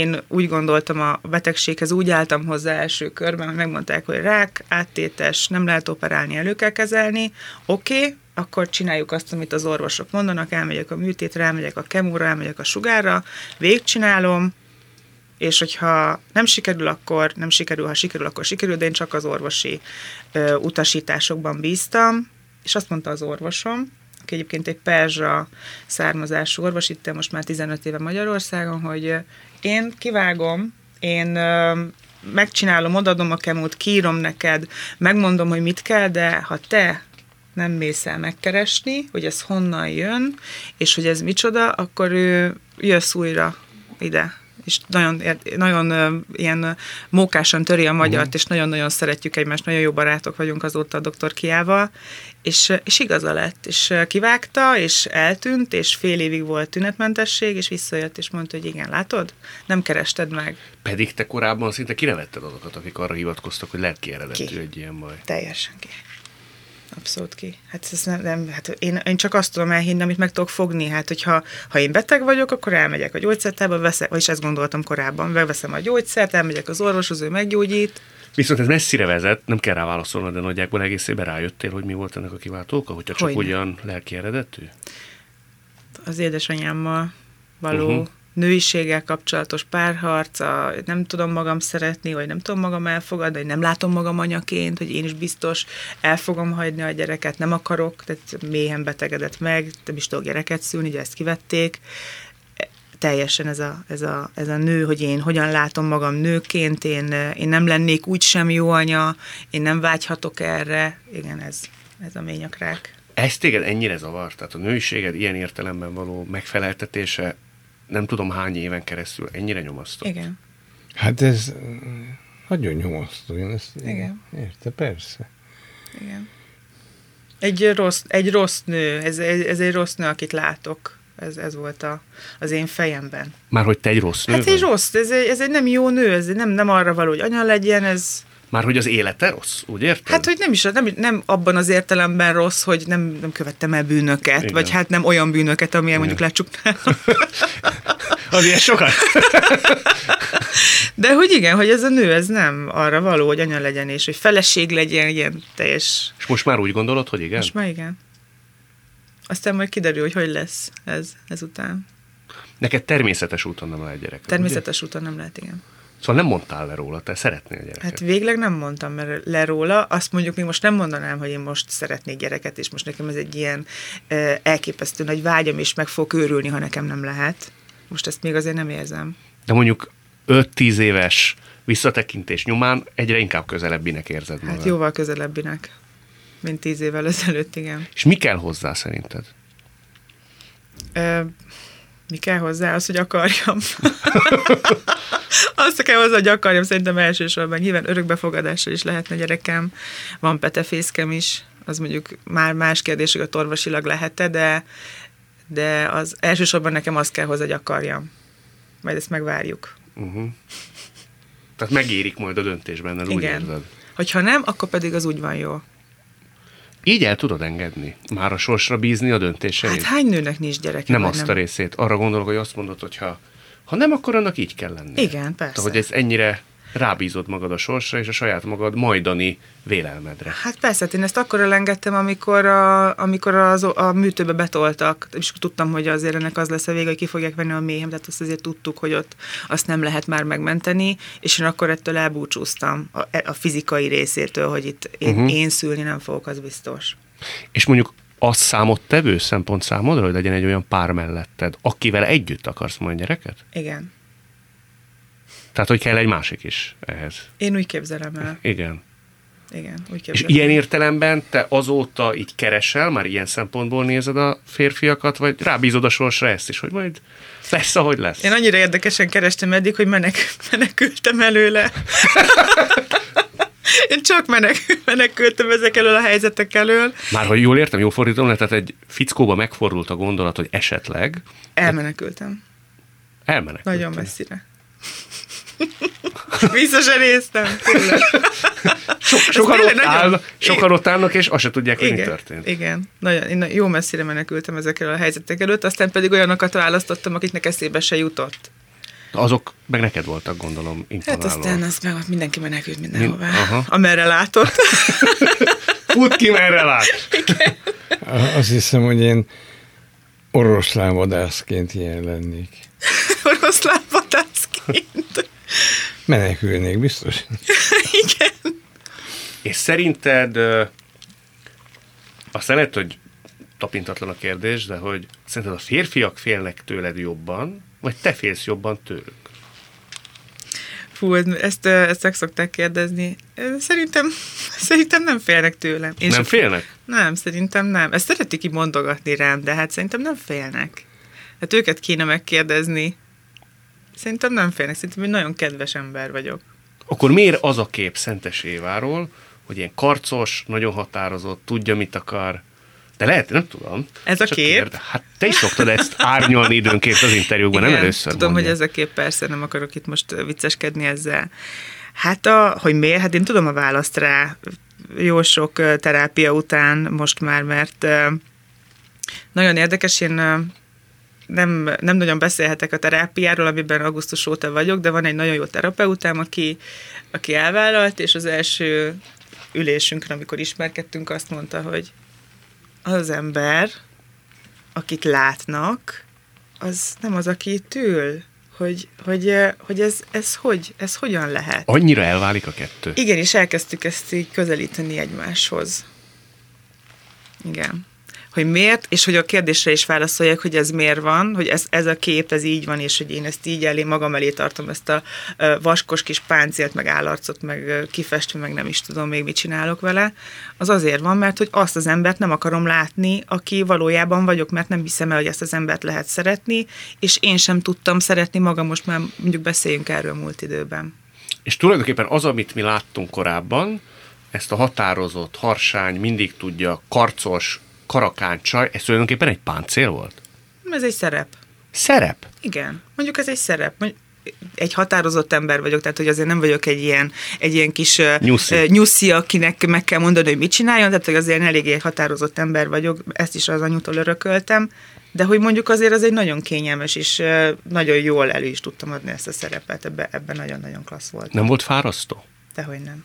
én úgy gondoltam a betegséghez, úgy álltam hozzá első körben, hogy megmondták, hogy rák, áttétes, nem lehet operálni, elő kell kezelni, oké, okay, akkor csináljuk azt, amit az orvosok mondanak, elmegyek a műtétre, elmegyek a kemóra, elmegyek a sugárra, végigcsinálom, és hogyha nem sikerül, akkor nem sikerül, ha sikerül, akkor sikerül, de én csak az orvosi ö, utasításokban bíztam, és azt mondta az orvosom, aki egyébként egy perzsa származású orvos, itt most már 15 éve Magyarországon, hogy én kivágom, én megcsinálom, odadom a kemót, kiírom neked, megmondom, hogy mit kell, de ha te nem mész el megkeresni, hogy ez honnan jön, és hogy ez micsoda, akkor ő jössz újra ide és nagyon, nagyon ilyen mókásan töri a magyart, uh-huh. és nagyon-nagyon szeretjük egymást, nagyon jó barátok vagyunk azóta a doktor Kiával, és, és igaza lett, és kivágta, és eltűnt, és fél évig volt tünetmentesség, és visszajött, és mondta, hogy igen, látod? Nem kerested meg. Pedig te korábban szinte kinevetted azokat, akik arra hivatkoztak, hogy lelki eredetű ki? egy ilyen baj. Teljesen ki. Abszolút ki. Hát, ez nem, nem, hát én, én csak azt tudom elhinni, amit meg tudok fogni. Hát, hogyha ha én beteg vagyok, akkor elmegyek a gyógyszertába, veszek, vagyis ezt gondoltam korábban, megveszem a gyógyszert, elmegyek az orvoshoz, ő meggyógyít. Viszont ez messzire vezet, nem kell rá válaszolni, de nagyjából egészében rájöttél, hogy mi volt ennek a kiváltó oka, hogyha csak Hogyne. ugyan lelki eredetű? Az édesanyámmal való uh-huh nőiséggel kapcsolatos párharc, a, nem tudom magam szeretni, vagy nem tudom magam elfogadni, vagy nem látom magam anyaként, hogy én is biztos el fogom hagyni a gyereket, nem akarok, tehát mélyen betegedett meg, nem is tudok gyereket szülni, ugye ezt kivették. Teljesen ez a, ez, a, ez a nő, hogy én hogyan látom magam nőként, én, én nem lennék úgy sem jó anya, én nem vágyhatok erre. Igen, ez, ez a ményakrák. Ez téged ennyire zavart? Tehát a nőiséged ilyen értelemben való megfeleltetése nem tudom hány éven keresztül ennyire nyomasztott. Igen. Hát ez nagyon nyomasztó. Én ezt Igen. Érte, persze. Igen. Egy rossz, egy rossz nő, ez, ez egy rossz nő, akit látok. Ez, ez volt a, az én fejemben. Már hogy te egy rossz nő Hát vagy? egy rossz, ez egy, ez egy nem jó nő, ez nem, nem arra való, hogy anya legyen, ez... Már hogy az élete rossz, úgy érted? Hát, hogy nem is, nem, nem abban az értelemben rossz, hogy nem, nem követtem el bűnöket, Igen. vagy hát nem olyan bűnöket, amilyen mondjuk lecsuknál. az ilyen sokat. De hogy igen, hogy ez a nő, ez nem arra való, hogy anya legyen, és hogy feleség legyen, ilyen teljes... És most már úgy gondolod, hogy igen? Most már igen. Aztán majd kiderül, hogy hogy lesz ez ezután. Neked természetes úton nem lehet gyerek. Természetes ugye? úton nem lehet, igen. Szóval nem mondtál le róla, te szeretnél gyereket. Hát végleg nem mondtam le róla, azt mondjuk még most nem mondanám, hogy én most szeretnék gyereket, és most nekem ez egy ilyen elképesztő nagy vágyam, és meg fog őrülni, ha nekem nem lehet. Most ezt még azért nem érzem. De mondjuk 5-10 éves visszatekintés nyomán egyre inkább közelebbinek érzed magad. Hát jóval közelebbinek, mint 10 évvel ezelőtt, igen. És mi kell hozzá szerinted? Ö, mi kell hozzá? Az, hogy akarjam. Azt kell hozzá, hogy akarjam, szerintem elsősorban. Nyilván örökbefogadással is lehetne gyerekem. Van petefészkem is, az mondjuk már más kérdés, hogy a orvosilag lehet de, de az elsősorban nekem az kell hozzá, hogy akarjam. Majd ezt megvárjuk. Uh-huh. Tehát megérik majd a döntésben, benned, úgy érzed? Hogyha nem, akkor pedig az úgy van jó. Így el tudod engedni? Már a sorsra bízni a döntéseit? Hát hány nőnek nincs gyereke? Nem azt nem? a részét. Arra gondolok, hogy azt mondod, hogy ha, nem, akkor annak így kell lenni. Igen, persze. Tehát, hogy ez ennyire rábízod magad a sorsra és a saját magad majdani vélelmedre. Hát persze, hát én ezt akkor elengedtem, amikor a, amikor az, a műtőbe betoltak, és tudtam, hogy azért ennek az lesz a vége, hogy ki fogják venni a méhem, tehát azt azért tudtuk, hogy ott azt nem lehet már megmenteni, és én akkor ettől elbúcsúztam a, a fizikai részétől, hogy itt én, uh-huh. én szülni nem fogok, az biztos. És mondjuk az számottevő szempont számodra, hogy legyen egy olyan pár melletted, akivel együtt akarsz majd gyereket? Igen. Tehát, hogy kell egy másik is ehhez. Én úgy képzelem el. Igen. Igen, úgy És képzelem. ilyen értelemben te azóta így keresel, már ilyen szempontból nézed a férfiakat, vagy rábízod a sorsra ezt is, hogy majd lesz, ahogy lesz. Én annyira érdekesen kerestem eddig, hogy menek, menekültem előle. Én csak menek, menekültem ezek elől a helyzetek elől. Már ha jól értem, jól fordítom le, tehát egy fickóba megfordult a gondolat, hogy esetleg Elmenekültem. elmenekültél. Nagyon messzire. Se néztem. tényleg. So, sokan, ott nagyon- sokan ott állnak, és azt se tudják, hogy mi történt. igen. Nagyon, én jó messzire menekültem ezekkel a helyzetek előtt, aztán pedig olyanokat választottam, akiknek eszébe se jutott. Azok meg neked voltak, gondolom, Hát imponáló. aztán az meg mindenki menekült mindenhová. Min- aha. Amerre látott. Fut ki, merre lát! Azt hiszem, hogy én oroszlán vadászként ilyen lennék. Oroszlán vadászként. Menekülnék, biztos. Igen. És szerinted, azt lehet, hogy tapintatlan a kérdés, de hogy szerinted a férfiak félnek tőled jobban, vagy te félsz jobban tőlük? Fú, ezt, ezt meg szokták kérdezni. Szerintem, szerintem nem félnek tőlem. Én nem félnek? Nem, szerintem nem. Ezt szeretik így mondogatni rám, de hát szerintem nem félnek. Hát őket kéne megkérdezni. Szerintem nem félnek, szerintem egy nagyon kedves ember vagyok. Akkor miért az a kép Szentes Éváról, hogy ilyen karcos, nagyon határozott, tudja, mit akar, de lehet, nem tudom. Ez a Csak kép? Kérde. Hát te is szoktad ezt árnyalni időnként az interjúkban, nem először Tudom, mondja. hogy ez a kép persze, nem akarok itt most vicceskedni ezzel. Hát, a, hogy miért? Hát én tudom a választ rá jó sok terápia után most már, mert nagyon érdekes, én nem, nem nagyon beszélhetek a terápiáról, amiben augusztus óta vagyok, de van egy nagyon jó terapeutám, aki, aki elvállalt, és az első ülésünkön, amikor ismerkedtünk, azt mondta, hogy az ember, akit látnak, az nem az, aki itt ül. Hogy, hogy, hogy ez, ez, hogy, ez hogyan lehet. Annyira elválik a kettő. Igen, és elkezdtük ezt így közelíteni egymáshoz. Igen. Hogy miért, és hogy a kérdésre is válaszoljak, hogy ez miért van, hogy ez, ez a kép, ez így van, és hogy én ezt így elé, magam elé tartom, ezt a vaskos kis páncélt, meg állarcot, meg ö, kifestve, meg nem is tudom még mit csinálok vele, az azért van, mert hogy azt az embert nem akarom látni, aki valójában vagyok, mert nem hiszem el, hogy ezt az embert lehet szeretni, és én sem tudtam szeretni magam, most már mondjuk beszéljünk erről múlt időben. És tulajdonképpen az, amit mi láttunk korábban, ezt a határozott, harsány, mindig tudja, karcos, karakán csaj, ez tulajdonképpen egy páncél volt? Ez egy szerep. Szerep? Igen, mondjuk ez egy szerep. Mondjuk egy határozott ember vagyok, tehát hogy azért nem vagyok egy ilyen, egy ilyen kis Nyuszi. ö, nyuszi, akinek meg kell mondani, hogy mit csináljon, tehát hogy azért eléggé határozott ember vagyok, ezt is az anyutól örököltem, de hogy mondjuk azért az egy nagyon kényelmes, és nagyon jól elő is tudtam adni ezt a szerepet, ebben, ebben nagyon-nagyon klassz volt. Nem volt fárasztó? Dehogy nem.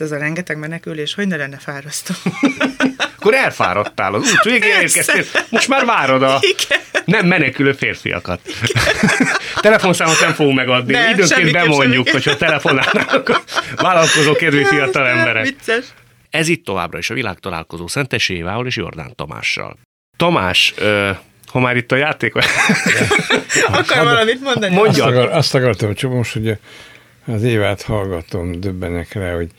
Hát ez a rengeteg menekülés, hogy ne lenne fárasztó. Akkor elfáradtál az út végén érkeztél, most már várod a Igen. nem menekülő férfiakat. Telefonszámot nem fogunk megadni, Ne, időnként bemondjuk, semmiképp. hogyha telefonálnak a vállalkozó kedvű fiatal emberek. Vicces. Ez itt továbbra is a világtalálkozó Szentes Évával és Jordán Tamással. Tamás, ö, ha már itt a játék... Akar valamit mondani? Mondja. Azt, akar, azt akartam csak most, hogy az évát hallgatom, döbbenek rá, hogy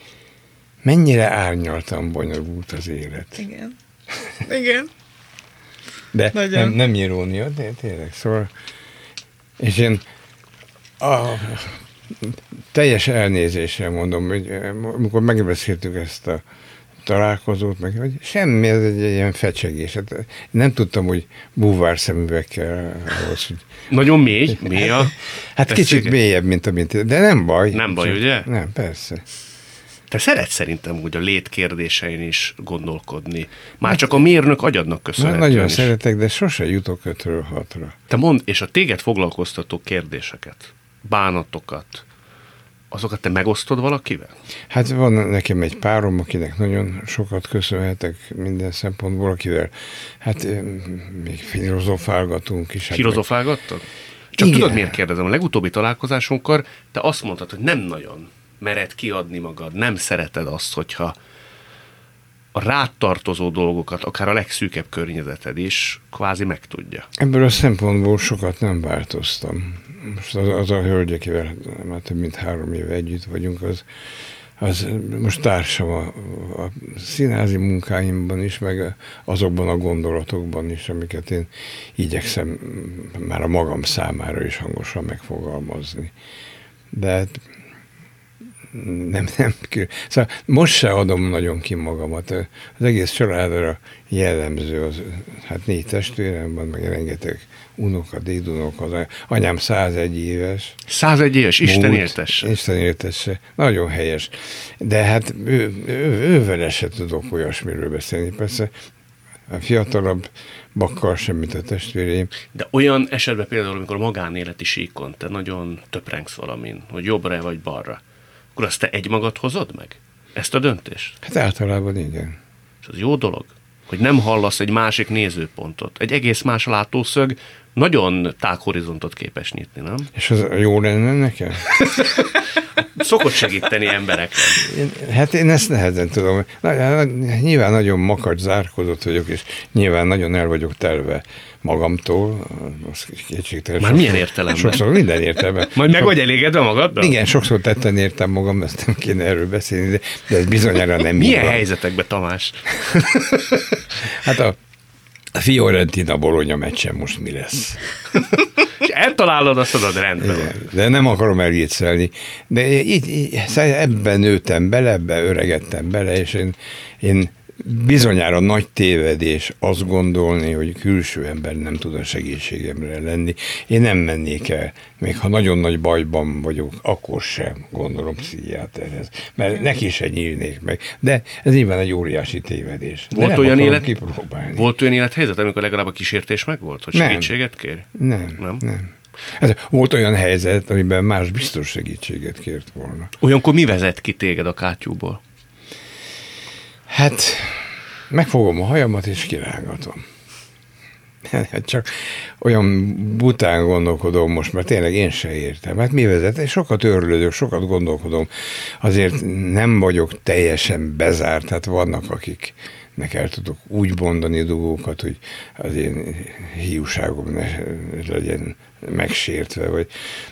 mennyire árnyaltan bonyolult az élet. Igen. Igen. De Nagyon. nem, nem irónia, de tényleg. Szóval, és én a, teljes elnézéssel mondom, hogy eh, amikor megbeszéltük ezt a találkozót, meg, hogy semmi, ez egy ilyen fecsegés. Hát nem tudtam, hogy búvár szemüvekkel ahhoz, hogy Nagyon mély, mély a... Hát Tessék. kicsit mélyebb, mint amit, de nem baj. Nem baj, Csak- ugye? Nem, persze. Te szeretsz szerintem úgy a létkérdésein is gondolkodni. Már csak a mérnök agyadnak Na, köszönhetően nagyon is. szeretek, de sose jutok ötről hatra. Te mondd, és a téged foglalkoztató kérdéseket, bánatokat, azokat te megosztod valakivel? Hát van nekem egy párom, akinek nagyon sokat köszönhetek minden szempontból, akivel hát még filozofálgatunk is. Hát Filozofálgattad? Csak Igen. tudod, miért kérdezem? A legutóbbi találkozásunkkor te azt mondtad, hogy nem nagyon mered kiadni magad, nem szereted azt, hogyha a rád tartozó dolgokat, akár a legszűkebb környezeted is kvázi megtudja. Ebből a szempontból sokat nem változtam. Most az, az a hölgy, akivel már több mint három éve együtt vagyunk, az, az most társam a, a színházi munkáimban is, meg azokban a gondolatokban is, amiket én igyekszem már a magam számára is hangosan megfogalmazni. De hát nem, nem. Szóval most se adom nagyon ki magamat. Az egész családra jellemző, az, hát négy testvérem van, meg rengeteg unoka, dédunok, az anyám 101 éves. 101 éves, Isten éltesse. Isten éltesse. Nagyon helyes. De hát ő, ő, ővele se tudok olyasmiről beszélni. Persze a fiatalabb bakkal semmit a testvéreim. De olyan esetben például, amikor magánéleti síkon te nagyon töprengsz valamin, hogy jobbra vagy balra, akkor azt te egymagad hozod meg? Ezt a döntést? Hát általában igen. És az jó dolog, hogy nem hallasz egy másik nézőpontot. Egy egész más látószög nagyon tághorizontot képes nyitni, nem? És az jó lenne nekem? Szokott segíteni embereknek. Hát én ezt nehezen tudom. Nyilván nagyon makacs, zárkodott vagyok, és nyilván nagyon el vagyok telve magamtól. Az kétségtelen. Már milyen értelemben? Sokszor minden értelemben. Majd meg vagy elégedve magaddal? Igen, sokszor tetten értem magam, ezt nem kéne erről beszélni, de, de ez bizonyára nem Milyen helyzetekben, Tamás? hát a Fiorentina Bologna meccsen most mi lesz? És eltalálod, azt tudod rendben. Igen, de nem akarom elviccelni. De így, így, ebben nőttem bele, ebben öregettem bele, és én, én bizonyára nagy tévedés azt gondolni, hogy külső ember nem tud a segítségemre lenni. Én nem mennék el, még ha nagyon nagy bajban vagyok, akkor sem gondolom pszichiáterhez, mert neki se nyílnék meg. De ez nyilván egy óriási tévedés. Volt olyan, élet, kipróbálni. volt olyan élethelyzet, amikor legalább a kísértés meg volt, hogy segítséget kér? Nem, nem. nem. Ez, volt olyan helyzet, amiben más biztos segítséget kért volna. Olyankor mi vezet ki téged a kátyúból? Hát megfogom a hajamat és kirángatom. Hát csak olyan bután gondolkodom most, mert tényleg én se értem. Hát mi vezet? Én sokat örülök, sokat gondolkodom. Azért nem vagyok teljesen bezárt, hát vannak, akik nek el tudok úgy mondani dolgokat, hogy az én hiúságom ne legyen megsértve, vagy,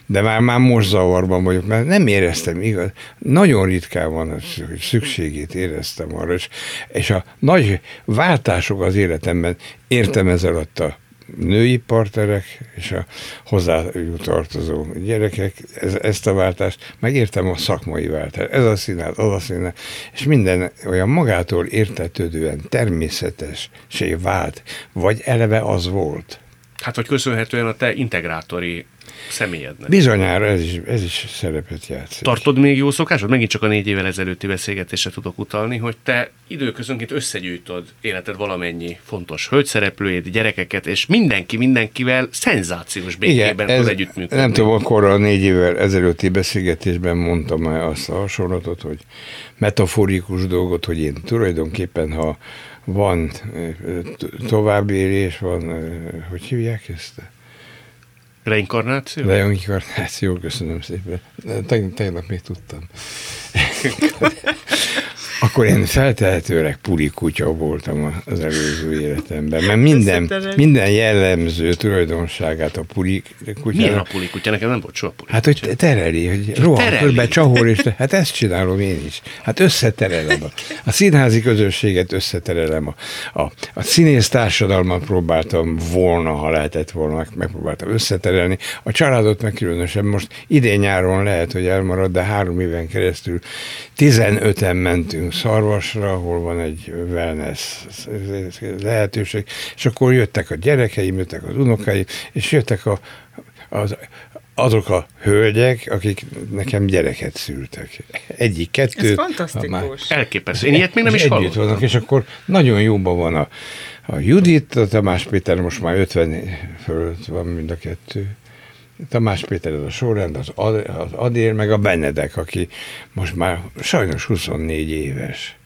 de már, már most zavarban vagyok, mert nem éreztem igaz. Nagyon ritkán van, hogy szükségét éreztem arra, és, és a nagy váltások az életemben értem ezzel alatt a női partnerek és a hozzájuk tartozó gyerekek, ez, ezt a váltást, megértem a szakmai váltást, ez a színát, az a színát, és minden olyan magától értetődően természetessé vált, vagy eleve az volt. Hát, hogy köszönhetően a te integrátori személyednek. Bizonyára ez is, ez is szerepet játszik. Tartod még jó szokásod? Megint csak a négy évvel ezelőtti beszélgetésre tudok utalni, hogy te időközönként összegyűjtöd életed valamennyi fontos hölgyszereplőjét, gyerekeket, és mindenki mindenkivel szenzációs békében Igen, tud együttműködni. Nem tudom, akkor a négy évvel ezelőtti beszélgetésben mondtam már azt a hasonlatot, hogy metaforikus dolgot, hogy én tulajdonképpen, ha van továbbélés, van, hogy hívják ezt? Reinkarnáció? Reinkarnáció, köszönöm szépen. Teg- tegnap még tudtam. Akkor én feltehetőleg puli kutya voltam az előző életemben, mert minden, minden jellemző tulajdonságát a puli kutya. Milyen a puli kutya? Nekem nem volt soha puli Hát, hogy tereli, hogy rohan körbe, csahol, és hát ezt csinálom én is. Hát összeterelem. A, a színházi közösséget összeterelem. A, a, a színész társadalmat próbáltam volna, ha lehetett volna, megpróbáltam összeterelni. A családot meg különösen most idén-nyáron lehet, hogy elmarad, de három éven keresztül 15-en mentünk Szarvasra, ahol van egy wellness lehetőség, és akkor jöttek a gyerekeim, jöttek az unokáim, és jöttek a, az, azok a hölgyek, akik nekem gyereket szültek. Egyik, kettő. Ez fantasztikus. Már, Elképesztő. Én ilyet még nem is együtt vannak, és akkor nagyon jóban van a, a Judit, a Tamás Péter most már 50 fölött van mind a kettő. Tamás Péter ez a sorrend, az, Ad, az Adér, meg a Benedek, aki most már sajnos 24 éves.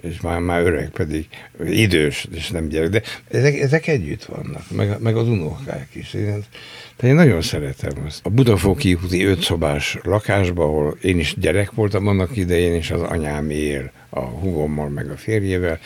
és már, már öreg pedig, idős, és nem gyerek, de ezek, ezek együtt vannak, meg, meg az unokák is. Én, tehát én nagyon szeretem azt. A Budafoki úti ötszobás lakásban, ahol én is gyerek voltam annak idején, és az anyám él a hugommal, meg a férjével,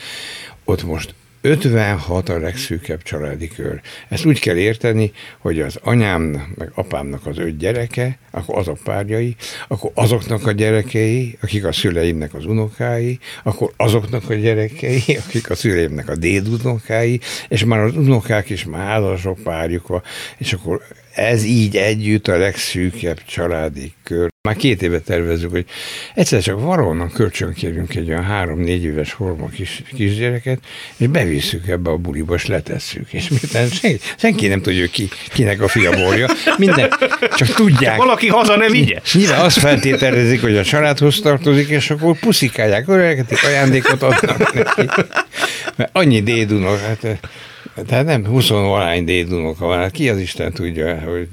ott most 56 a legszűkebb családi kör. Ezt úgy kell érteni, hogy az anyám, meg apámnak az öt gyereke, akkor azok párjai, akkor azoknak a gyerekei, akik a szüleimnek az unokái, akkor azoknak a gyerekei, akik a szüleimnek a dédunokái, és már az unokák is már házasok párjuk van, és akkor ez így együtt a legszűkebb családi kör. Már két éve tervezzük, hogy egyszer csak valahonnan kölcsönkérjünk egy olyan három-négy éves horma kis, kisgyereket, és bevisszük ebbe a buliba, és letesszük. És miután senki, senki nem tudja, ki, kinek a fia borja. Minden, csak tudják. Valaki haza nem vigye. Nyilván azt feltételezik, hogy a családhoz tartozik, és akkor puszikálják, öregetik, ajándékot adnak neki. Mert annyi dédunok, hát tehát nem 20 valány dédunoka van, hát ki az Isten tudja, hogy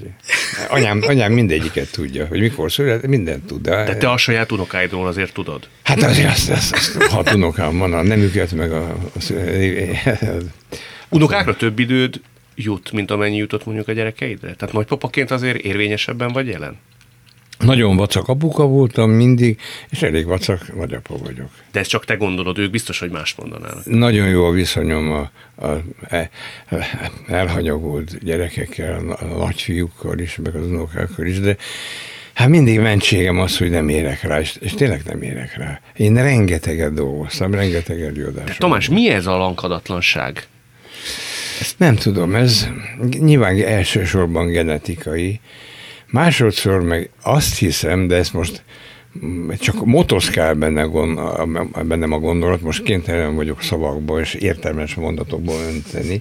anyám, anyám mindegyiket tudja, hogy mikor született, mindent tud. De, de te a saját unokáidról azért tudod? Hát azért azt, azt, azt hat unokám van, a nemüket, meg a... a, a Unokákra több időd jut, mint amennyi jutott mondjuk a gyerekeidre? Tehát nagypapaként azért érvényesebben vagy jelen? Nagyon vacak apuka voltam mindig, és elég vacak nagyapa vagyok. De ezt csak te gondolod, ők biztos, hogy más mondanának. Nagyon jó a viszonyom a, a, a e, elhanyagolt gyerekekkel, a nagyfiúkkal is, meg az unokákkal is, de Hát mindig mentségem az, hogy nem érek rá, és, és tényleg nem érek rá. Én rengeteget dolgoztam, rengeteg előadásom. Tamás, mi ez a lankadatlanság? Ezt nem tudom, ez nyilván elsősorban genetikai, Másodszor meg azt hiszem, de ezt most csak motoszkál benne gond, bennem a gondolat, most kénytelen vagyok szavakból és értelmes mondatokból önteni,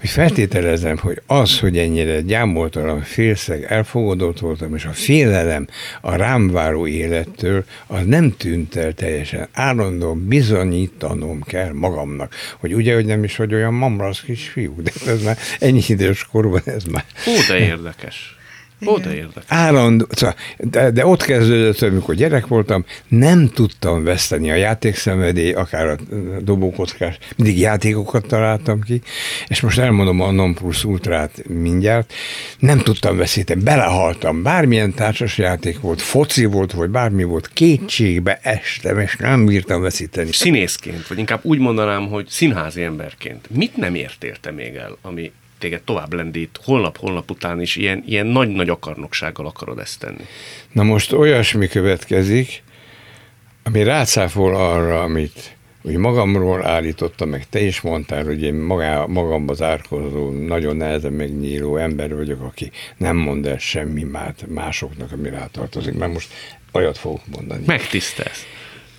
hogy feltételezem, hogy az, hogy ennyire gyámoltalan, félszeg, elfogadott voltam, és a félelem a rám váró élettől, az nem tűnt el teljesen. Állandóan bizonyítanom kell magamnak, hogy ugye, hogy nem is vagy olyan mamrasz kis fiú, de ez már ennyi idős korban ez már... Ó, de érdekes. Ó, de érdekes. Állandó, szóval, de, de ott kezdődött, amikor gyerek voltam, nem tudtam veszteni a játékszenvedély, akár a dobókockás, mindig játékokat találtam ki, és most elmondom a non plus ultrát mindjárt, nem tudtam veszíteni, belehaltam, bármilyen társas játék volt, foci volt, vagy bármi volt, kétségbe estem, és nem bírtam veszíteni. Színészként, vagy inkább úgy mondanám, hogy színházi emberként, mit nem értél te még el, ami téged tovább lendít, holnap-holnap után is ilyen, ilyen nagy-nagy akarnoksággal akarod ezt tenni. Na most olyasmi következik, ami rácáfol arra, amit úgy magamról állítottam, meg te is mondtál, hogy én magá, magamba zárkozó, nagyon nehezen megnyíló ember vagyok, aki nem mond el semmi másoknak, ami rátartozik, mert most olyat fogok mondani. Megtisztelsz.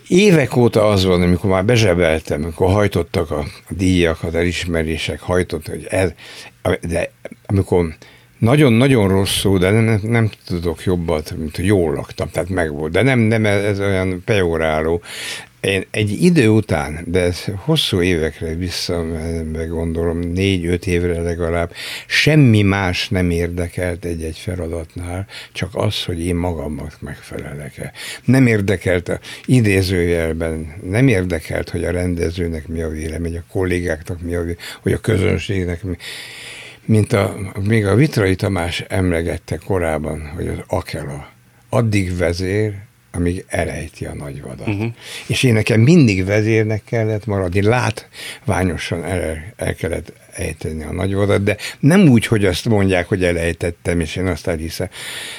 Évek óta az van, amikor már bezsebeltem, amikor hajtottak a, díjakat, elismerések, hajtott, hogy ez, de amikor nagyon-nagyon rosszul, de nem, nem tudok jobbat, mint hogy jól laktam, tehát megvolt. De nem, nem ez, olyan pejoráló. Én egy idő után, de ez hosszú évekre vissza gondolom, négy-öt évre legalább, semmi más nem érdekelt egy-egy feladatnál, csak az, hogy én magamnak megfelelek-e. Nem érdekelt a idézőjelben, nem érdekelt, hogy a rendezőnek mi a vélemény, a kollégáknak mi a vélemény, hogy a közönségnek mi mint a, még a Vitrai Tamás emlegette korábban, hogy az Akela addig vezér, amíg elejti a nagyvadat. Uh-huh. És én nekem mindig vezérnek kellett maradni, látványosan el, el kellett ejteni a nagyvadat, de nem úgy, hogy azt mondják, hogy elejtettem, és én azt elhiszem.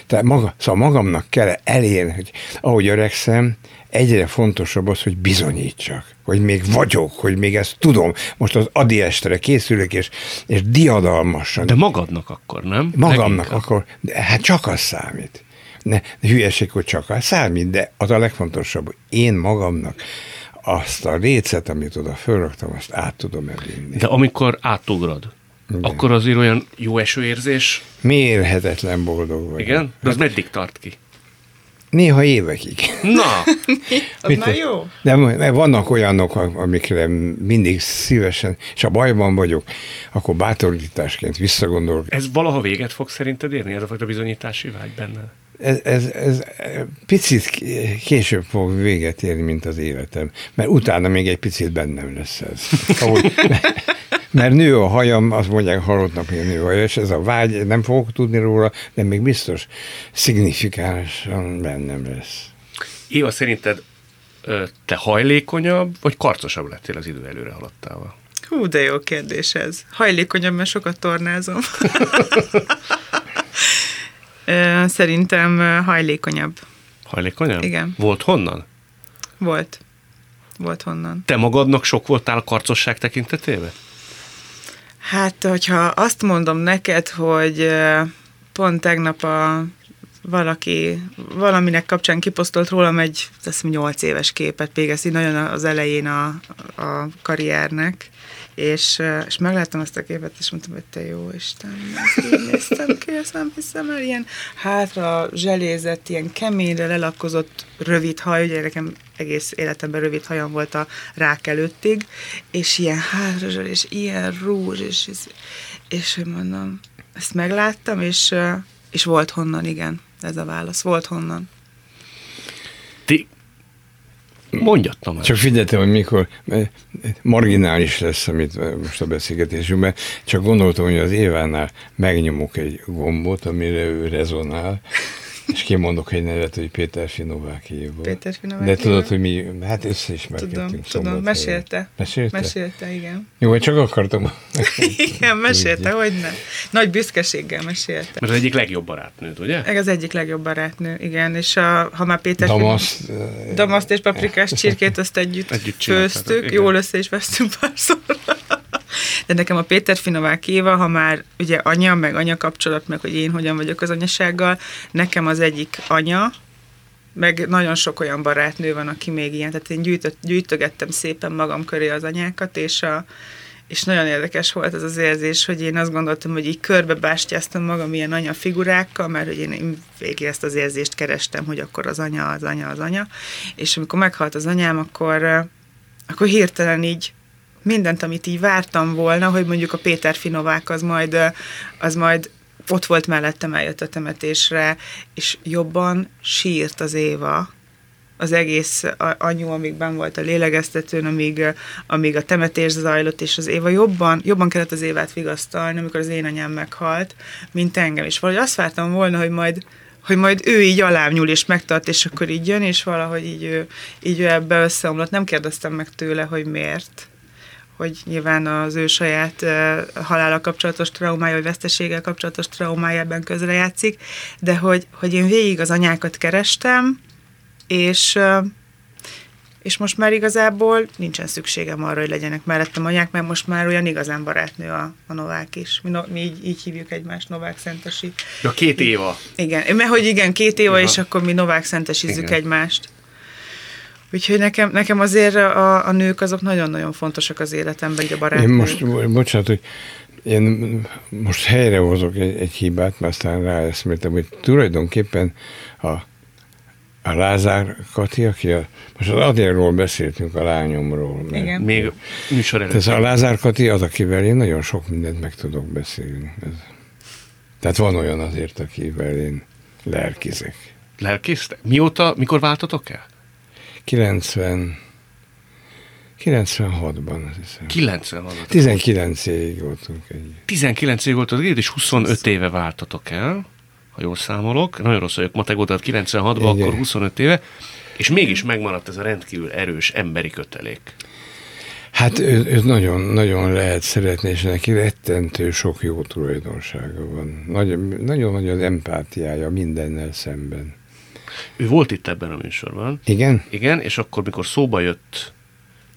Tehát maga, szóval magamnak kell elérni, hogy ahogy öregszem, egyre fontosabb az, hogy bizonyítsak, hogy még vagyok, hogy még ezt tudom. Most az Adi estre készülök, és, és diadalmasan. De magadnak akkor, nem? Magamnak Leginkább. akkor, de hát csak az számít. Ne, hülyeség, hogy csak az számít, de az a legfontosabb, hogy én magamnak azt a lécet, amit oda fölraktam, azt át tudom elvinni. De amikor átugrod, igen. akkor azért olyan jó esőérzés? Mérhetetlen boldog vagy. Igen? De az hát, meddig tart ki? Néha évekig. Na! az már jó. De vannak olyanok, amikre mindig szívesen, és a bajban vagyok, akkor bátorításként visszagondolok. Ez valaha véget fog szerinted érni, ez a fajta bizonyítási vágy benne? Ez, ez, ez picit később fog véget érni, mint az életem, mert utána még egy picit bennem lesz ez. Ahogy, mert nő a hajam, azt mondják halottnak, hogy nő a hajam, és ez a vágy, nem fogok tudni róla, de még biztos szignifikánsan bennem lesz. Éva, szerinted te hajlékonyabb, vagy karcosabb lettél az idő előre haladtával? Hú, de jó kérdés ez. Hajlékonyabb, mert sokat tornázom. Szerintem hajlékonyabb. Hajlékonyabb? Igen. Volt honnan? Volt. Volt honnan. Te magadnak sok voltál a karcosság tekintetében? Hát, hogyha azt mondom neked, hogy pont tegnap a valaki valaminek kapcsán kiposztolt rólam egy, azt hiszem, 8 éves képet, még ezt így nagyon az elején a, a karriernek, és, és megláttam azt a képet, és mondtam, hogy te jó Isten, így néztem ki, ezt nem hiszem el, ilyen hátra zselézett, ilyen keményre lelakkozott rövid haj, ugye nekem egész életemben rövid hajam volt a rák előttig, és ilyen hátra és ilyen rúzs, és, és, és mondom, ezt megláttam, és, és volt honnan, igen, ez a válasz, volt honnan. Ti Mondjad, Tamás. Csak figyeltem, hogy mikor marginális lesz, amit most a beszélgetésünkben, csak gondoltam, hogy az Évánál megnyomok egy gombot, amire ő rezonál, és kimondok egy nevet, hogy Péter Finovákiéból. Péter De tudod, hogy mi, hát összeismerkedtünk Tudom, tudom, mesélte. Mesélte? Mesélte, igen. Jó, csak akartam. igen, mesélte, hogy ne. Nagy büszkeséggel mesélte. Mert az egyik legjobb barátnőd, ugye? Meg az egyik legjobb barátnő, igen, és a, ha már Péter... Damaszt. Fin... Damaszt és paprikás csirkét, azt együtt, együtt főztük, jól össze is vesztünk párszor. De nekem a Péter Finovák Éva, ha már ugye anya, meg anya kapcsolat, meg hogy én hogyan vagyok az anyasággal, nekem az egyik anya, meg nagyon sok olyan barátnő van, aki még ilyen, tehát én gyűjtött, gyűjtögettem szépen magam köré az anyákat, és a, és nagyon érdekes volt ez az érzés, hogy én azt gondoltam, hogy így körbe bástyáztam magam ilyen anya figurákkal, mert hogy én, végig ezt az érzést kerestem, hogy akkor az anya, az anya, az anya, és amikor meghalt az anyám, akkor, akkor hirtelen így mindent, amit így vártam volna, hogy mondjuk a Péter Finovák az majd, az majd ott volt mellettem, eljött a temetésre, és jobban sírt az Éva, az egész anyu, amíg ben volt a lélegeztetőn, amíg, amíg a temetés zajlott, és az Éva jobban, jobban kellett az Évát vigasztalni, amikor az én anyám meghalt, mint engem. És valahogy azt vártam volna, hogy majd, hogy majd ő így alám nyúl és megtart, és akkor így jön, és valahogy így, így ő ebbe összeomlott. Nem kérdeztem meg tőle, hogy miért hogy nyilván az ő saját halála kapcsolatos traumája, vagy veszteséggel kapcsolatos traumája ebben közrejátszik, de hogy, hogy én végig az anyákat kerestem, és és most már igazából nincsen szükségem arra, hogy legyenek mellettem anyák, mert most már olyan igazán barátnő a, a Novák is. Mi, no, mi így, így hívjuk egymást, Novák Szentesi. Ja, két éva. Igen, mert hogy igen, két éva, ja. és akkor mi Novák Szentesizzük egymást. Úgyhogy nekem, nekem azért a, a nők azok nagyon-nagyon fontosak az életemben, így a barátok. Én most, bocsánat, hogy én most helyrehozok egy, egy hibát, mert aztán ráeszméltem, hogy tulajdonképpen a, a Lázár Kati, aki a, most az Adélról beszéltünk, a lányomról. Mert, Igen. Még műsor előtt. Ez a Lázár Kati az, akivel én nagyon sok mindent meg tudok beszélni. Ez. Tehát van olyan azért, akivel én lelkizek. Lelkiztek? Mióta, mikor váltatok el? 90, 96-ban, azt hiszem. 96 19 évig voltunk egy. 19 évig voltunk és 25 éve váltatok el, ha jól számolok. Nagyon rossz vagyok matekó, tehát 96-ban, akkor 25 éve. És mégis megmaradt ez a rendkívül erős emberi kötelék. Hát ő, ő nagyon, nagyon lehet szeretni, és neki rettentő sok jó tulajdonsága van. Nagyon, nagyon nagy az empátiája mindennel szemben. Ő volt itt ebben a műsorban. Igen? Igen, és akkor, mikor szóba jött,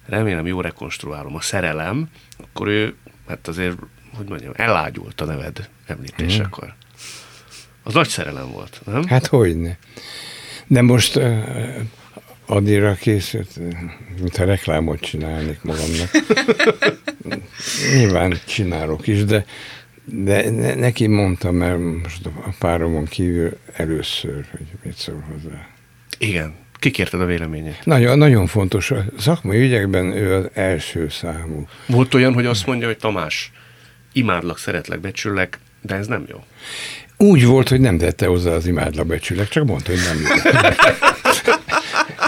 remélem jó rekonstruálom, a szerelem, akkor ő, hát azért, hogy mondjam, elágyult a neved említésekor. Hmm. Az nagy szerelem volt, nem? Hát hogyne. De most uh, addigra készült, mintha reklámot csinálnék magamnak. Nyilván csinálok is, de de ne, neki mondtam, mert most a páromon kívül először, hogy mit szól hozzá. Igen. Kikérted a véleményét? Nagyon, nagyon fontos. A szakmai ügyekben ő az első számú. Volt olyan, hogy azt mondja, hogy Tamás, imádlak, szeretlek, becsüllek, de ez nem jó. Úgy volt, hogy nem tette hozzá az imádlabecsület, csak mondta, hogy nem.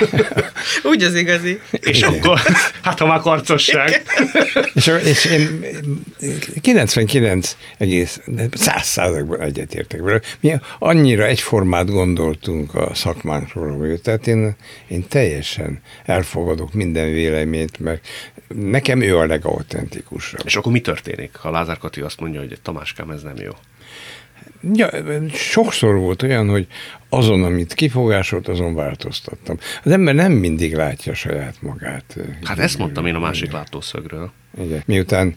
Úgy az igazi. És akkor, hát ha már karcosság. és, és én 99 egész, 100 százalékban egyetértek vele. Mi annyira egyformát gondoltunk a szakmánkról, tehát én, én teljesen elfogadok minden véleményt, mert nekem ő a legautentikusabb. És akkor mi történik, ha Lázár Kati azt mondja, hogy Tamáskám, ez nem jó? Ja, sokszor volt olyan, hogy azon, amit kifogásolt, azon változtattam. Az ember nem mindig látja saját magát. Hát ezt mondtam én a másik látószögről. Igen. Miután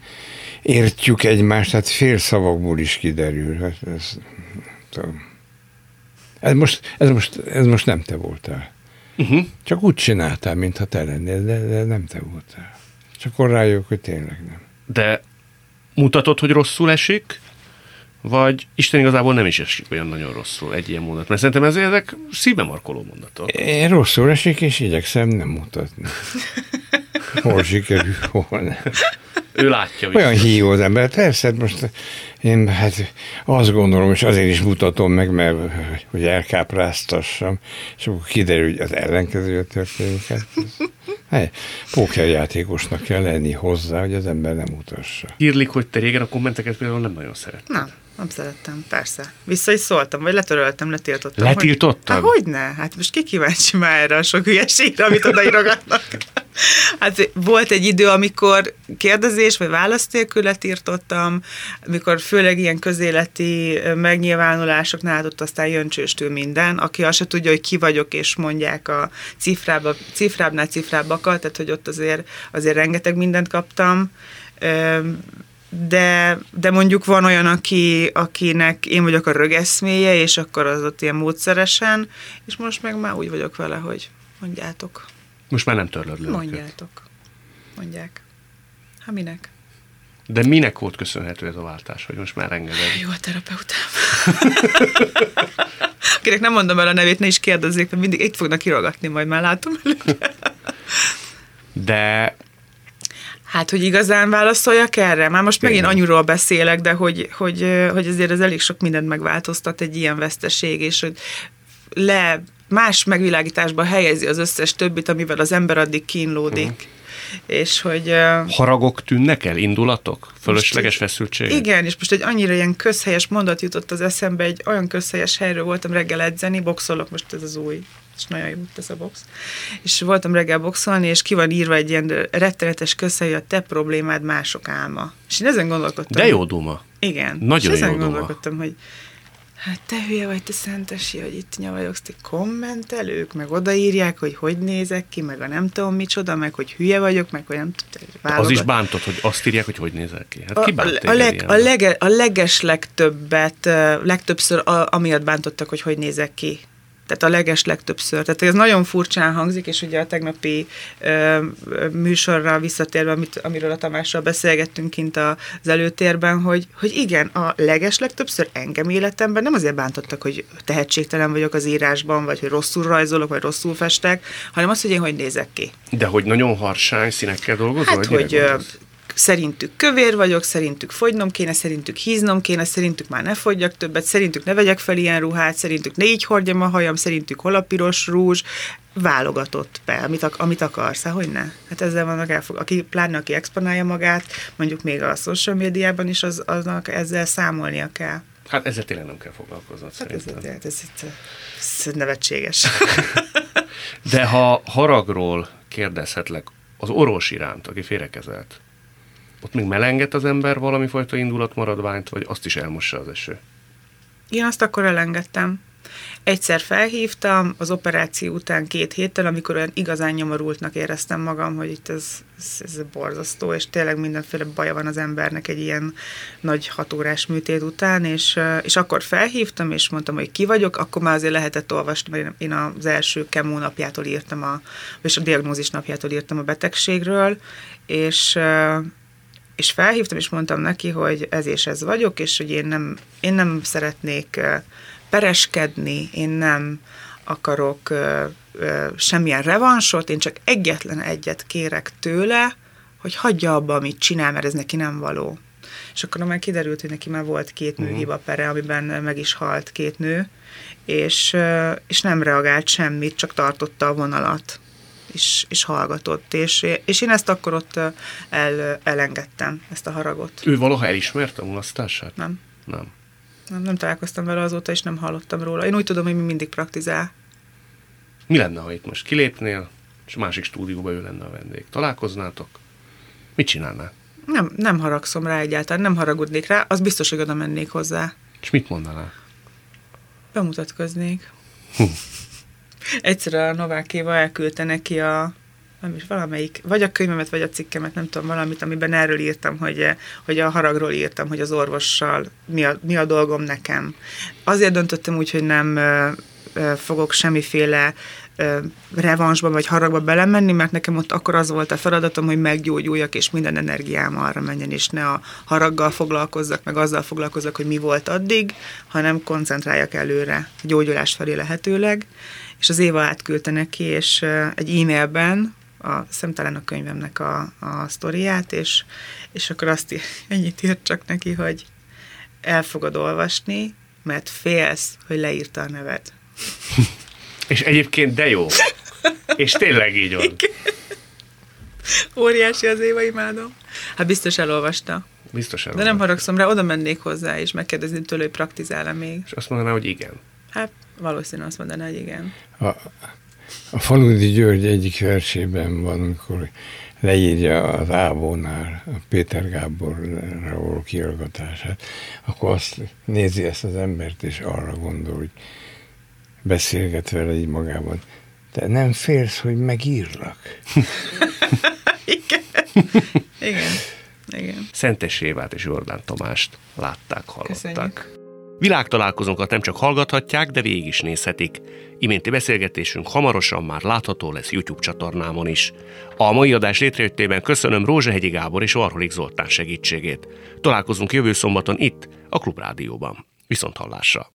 értjük egymást, hát fél szavakból is kiderül. Hát ez, ez, most, ez, most, ez most nem te voltál. Uh-huh. Csak úgy csináltál, mintha te lennél, de, de nem te voltál. Csak akkor rájövök, hogy tényleg nem. De mutatod, hogy rosszul esik, vagy Isten igazából nem is esik olyan nagyon rosszul egy ilyen mondat. Mert szerintem ez, ezek szívbe markoló mondatok. Én rosszul esik, és igyekszem nem mutatni. Hol sikerül, hol nem. Ő látja. Olyan hívó az ember. Persze, hát most én hát azt gondolom, és azért is mutatom meg, mert hogy elkápráztassam, és akkor kiderül, hogy az ellenkező történik. Hát, hát, pókerjátékosnak kell lenni hozzá, hogy az ember nem utassa. Írlik, hogy te régen a kommenteket például nem nagyon szeretted. Nem. Nem szerettem, persze. Vissza is szóltam, vagy letöröltem, letiltottam. Letiltottam? Hogy, hát ne? Hát most ki kíváncsi már erre a sok hülyeségre, amit odaírogatnak. Hát volt egy idő, amikor kérdezés vagy válasz nélkül letiltottam, amikor főleg ilyen közéleti megnyilvánulásoknál ott aztán jön csőstől minden, aki azt se tudja, hogy ki vagyok, és mondják a cifrába, cifrábbnál cifrábbakat, tehát hogy ott azért, azért rengeteg mindent kaptam de, de mondjuk van olyan, aki, akinek én vagyok a rögeszméje, és akkor az ott ilyen módszeresen, és most meg már úgy vagyok vele, hogy mondjátok. Most már nem törlöd le Mondjátok. Mondják. Ha minek? De minek volt köszönhető ez a váltás, hogy most már engeded? Jó a terapeutám. Akinek nem mondom el a nevét, ne is kérdezzék, mert mindig itt fognak kirogatni, majd már látom De Hát, hogy igazán válaszoljak erre? Már most megint anyuról beszélek, de hogy, hogy, hogy azért ez elég sok mindent megváltoztat egy ilyen veszteség, és hogy le más megvilágításba helyezi az összes többit, amivel az ember addig kínlódik. Uh-huh és hogy... Haragok tűnnek el, indulatok? Fölösleges feszültség? Igen, és most egy annyira ilyen közhelyes mondat jutott az eszembe, egy olyan közhelyes helyről voltam reggel edzeni, boxolok, most ez az új és nagyon jó ez a box. És voltam reggel boxolni, és ki van írva egy ilyen rettenetes közhely, a te problémád mások álma. És én ezen gondolkodtam. De jó duma. Igen. Nagyon és ezen jó gondolkodtam, duma. hogy Hát te hülye vagy, te szentesi, hogy itt nyavajogsz, te kommentelők, meg odaírják, hogy hogy nézek ki, meg a nem tudom micsoda, meg hogy hülye vagyok, meg hogy nem tudom. Az is bántott, hogy azt írják, hogy hogy nézel ki. Hát ki bánt a, a, leg, a, lege, a leges legtöbbet, legtöbbször a, amiatt bántottak, hogy hogy nézek ki tehát a leges legtöbbször. Tehát ez nagyon furcsán hangzik, és ugye a tegnapi ö, műsorra visszatérve, amit, amiről a Tamással beszélgettünk kint az előtérben, hogy, hogy igen, a leges legtöbbször engem életemben nem azért bántottak, hogy tehetségtelen vagyok az írásban, vagy hogy rosszul rajzolok, vagy rosszul festek, hanem az, hogy én hogy nézek ki. De hogy nagyon harsány színekkel dolgozol? Hát, hogy szerintük kövér vagyok, szerintük fogynom kéne, szerintük híznom kéne, szerintük már ne fogyjak többet, szerintük ne vegyek fel ilyen ruhát, szerintük ne így hordjam a hajam, szerintük hol a piros rúzs, válogatott be, amit, amit akarsz, hogy ne? Hát ezzel vannak elfog, aki, pláne aki exponálja magát, mondjuk még a social médiában is, az, aznak ezzel számolnia kell. Hát ezzel tényleg nem kell foglalkoznod hát ez, ez, ez, ez nevetséges. De ha haragról kérdezhetlek az orvos iránt, aki félrekezelt, ott még melenget az ember valami fajta indulatmaradványt, vagy azt is elmossa az eső? Én azt akkor elengedtem. Egyszer felhívtam az operáció után két héttel, amikor olyan igazán nyomorultnak éreztem magam, hogy itt ez, ez, ez borzasztó, és tényleg mindenféle baja van az embernek egy ilyen nagy hatórás műtét után, és, és akkor felhívtam, és mondtam, hogy ki vagyok, akkor már azért lehetett olvasni, mert én az első kemó napjától írtam, a, és a diagnózis napjától írtam a betegségről, és és felhívtam, és mondtam neki, hogy ez és ez vagyok, és hogy én nem, én nem szeretnék pereskedni, én nem akarok semmilyen revansot, én csak egyetlen egyet kérek tőle, hogy hagyja abba, amit csinál, mert ez neki nem való. és akkor már kiderült, hogy neki már volt két uh-huh. pere, amiben meg is halt két nő, és, és nem reagált semmit, csak tartotta a vonalat és, és hallgatott, és, és én ezt akkor ott el, elengedtem, ezt a haragot. Ő valaha elismerte a mulasztását? Nem. Nem. Nem, nem találkoztam vele azóta, és nem hallottam róla. Én úgy tudom, hogy mi mindig praktizál. Mi lenne, ha itt most kilépnél, és másik stúdióban ő lenne a vendég? Találkoznátok? Mit csinálnál? Nem, nem haragszom rá egyáltalán, nem haragudnék rá, az biztos, hogy oda mennék hozzá. És mit mondanál? Bemutatkoznék. Hm. Egyszer a Novákéva elküldte neki a nem is valamelyik, vagy a könyvemet, vagy a cikkemet, nem tudom, valamit, amiben erről írtam, hogy, hogy a haragról írtam, hogy az orvossal mi a, mi a dolgom nekem. Azért döntöttem úgy, hogy nem ö, ö, fogok semmiféle revansba vagy haragba belemenni, mert nekem ott akkor az volt a feladatom, hogy meggyógyuljak, és minden energiám arra menjen, és ne a haraggal foglalkozzak, meg azzal foglalkozzak, hogy mi volt addig, hanem koncentráljak előre, a gyógyulás felé lehetőleg. És az Éva átküldte neki, és egy e-mailben a szemtelen a könyvemnek a, a sztoriát, és, és akkor azt ennyit írt csak neki, hogy el fogod olvasni, mert félsz, hogy leírta a neved. És egyébként de jó. És tényleg így van. Óriási az Éva, imádom. Hát biztos elolvasta. Biztos elolvasta. De nem haragszom rá, oda mennék hozzá, és megkérdezni tőle, hogy praktizál-e még. És azt mondaná, hogy igen. Hát valószínűleg azt mondaná, hogy igen. A, a Faludi György egyik versében van, amikor leírja az Ábónál a Péter Gáborra való kiallgatását, akkor azt nézi ezt az embert, és arra gondol, hogy beszélget vele így magában. Te nem félsz, hogy megírlak? Igen. Igen. Igen. Szentes Évát és Jordán Tomást látták, hallották. Köszönjük. Világtalálkozónkat nem csak hallgathatják, de végig is nézhetik. Iménti beszélgetésünk hamarosan már látható lesz YouTube csatornámon is. A mai adás létrejöttében köszönöm Rózsehegyi Gábor és Varholik Zoltán segítségét. Találkozunk jövő szombaton itt, a Klubrádióban. Viszont hallásra!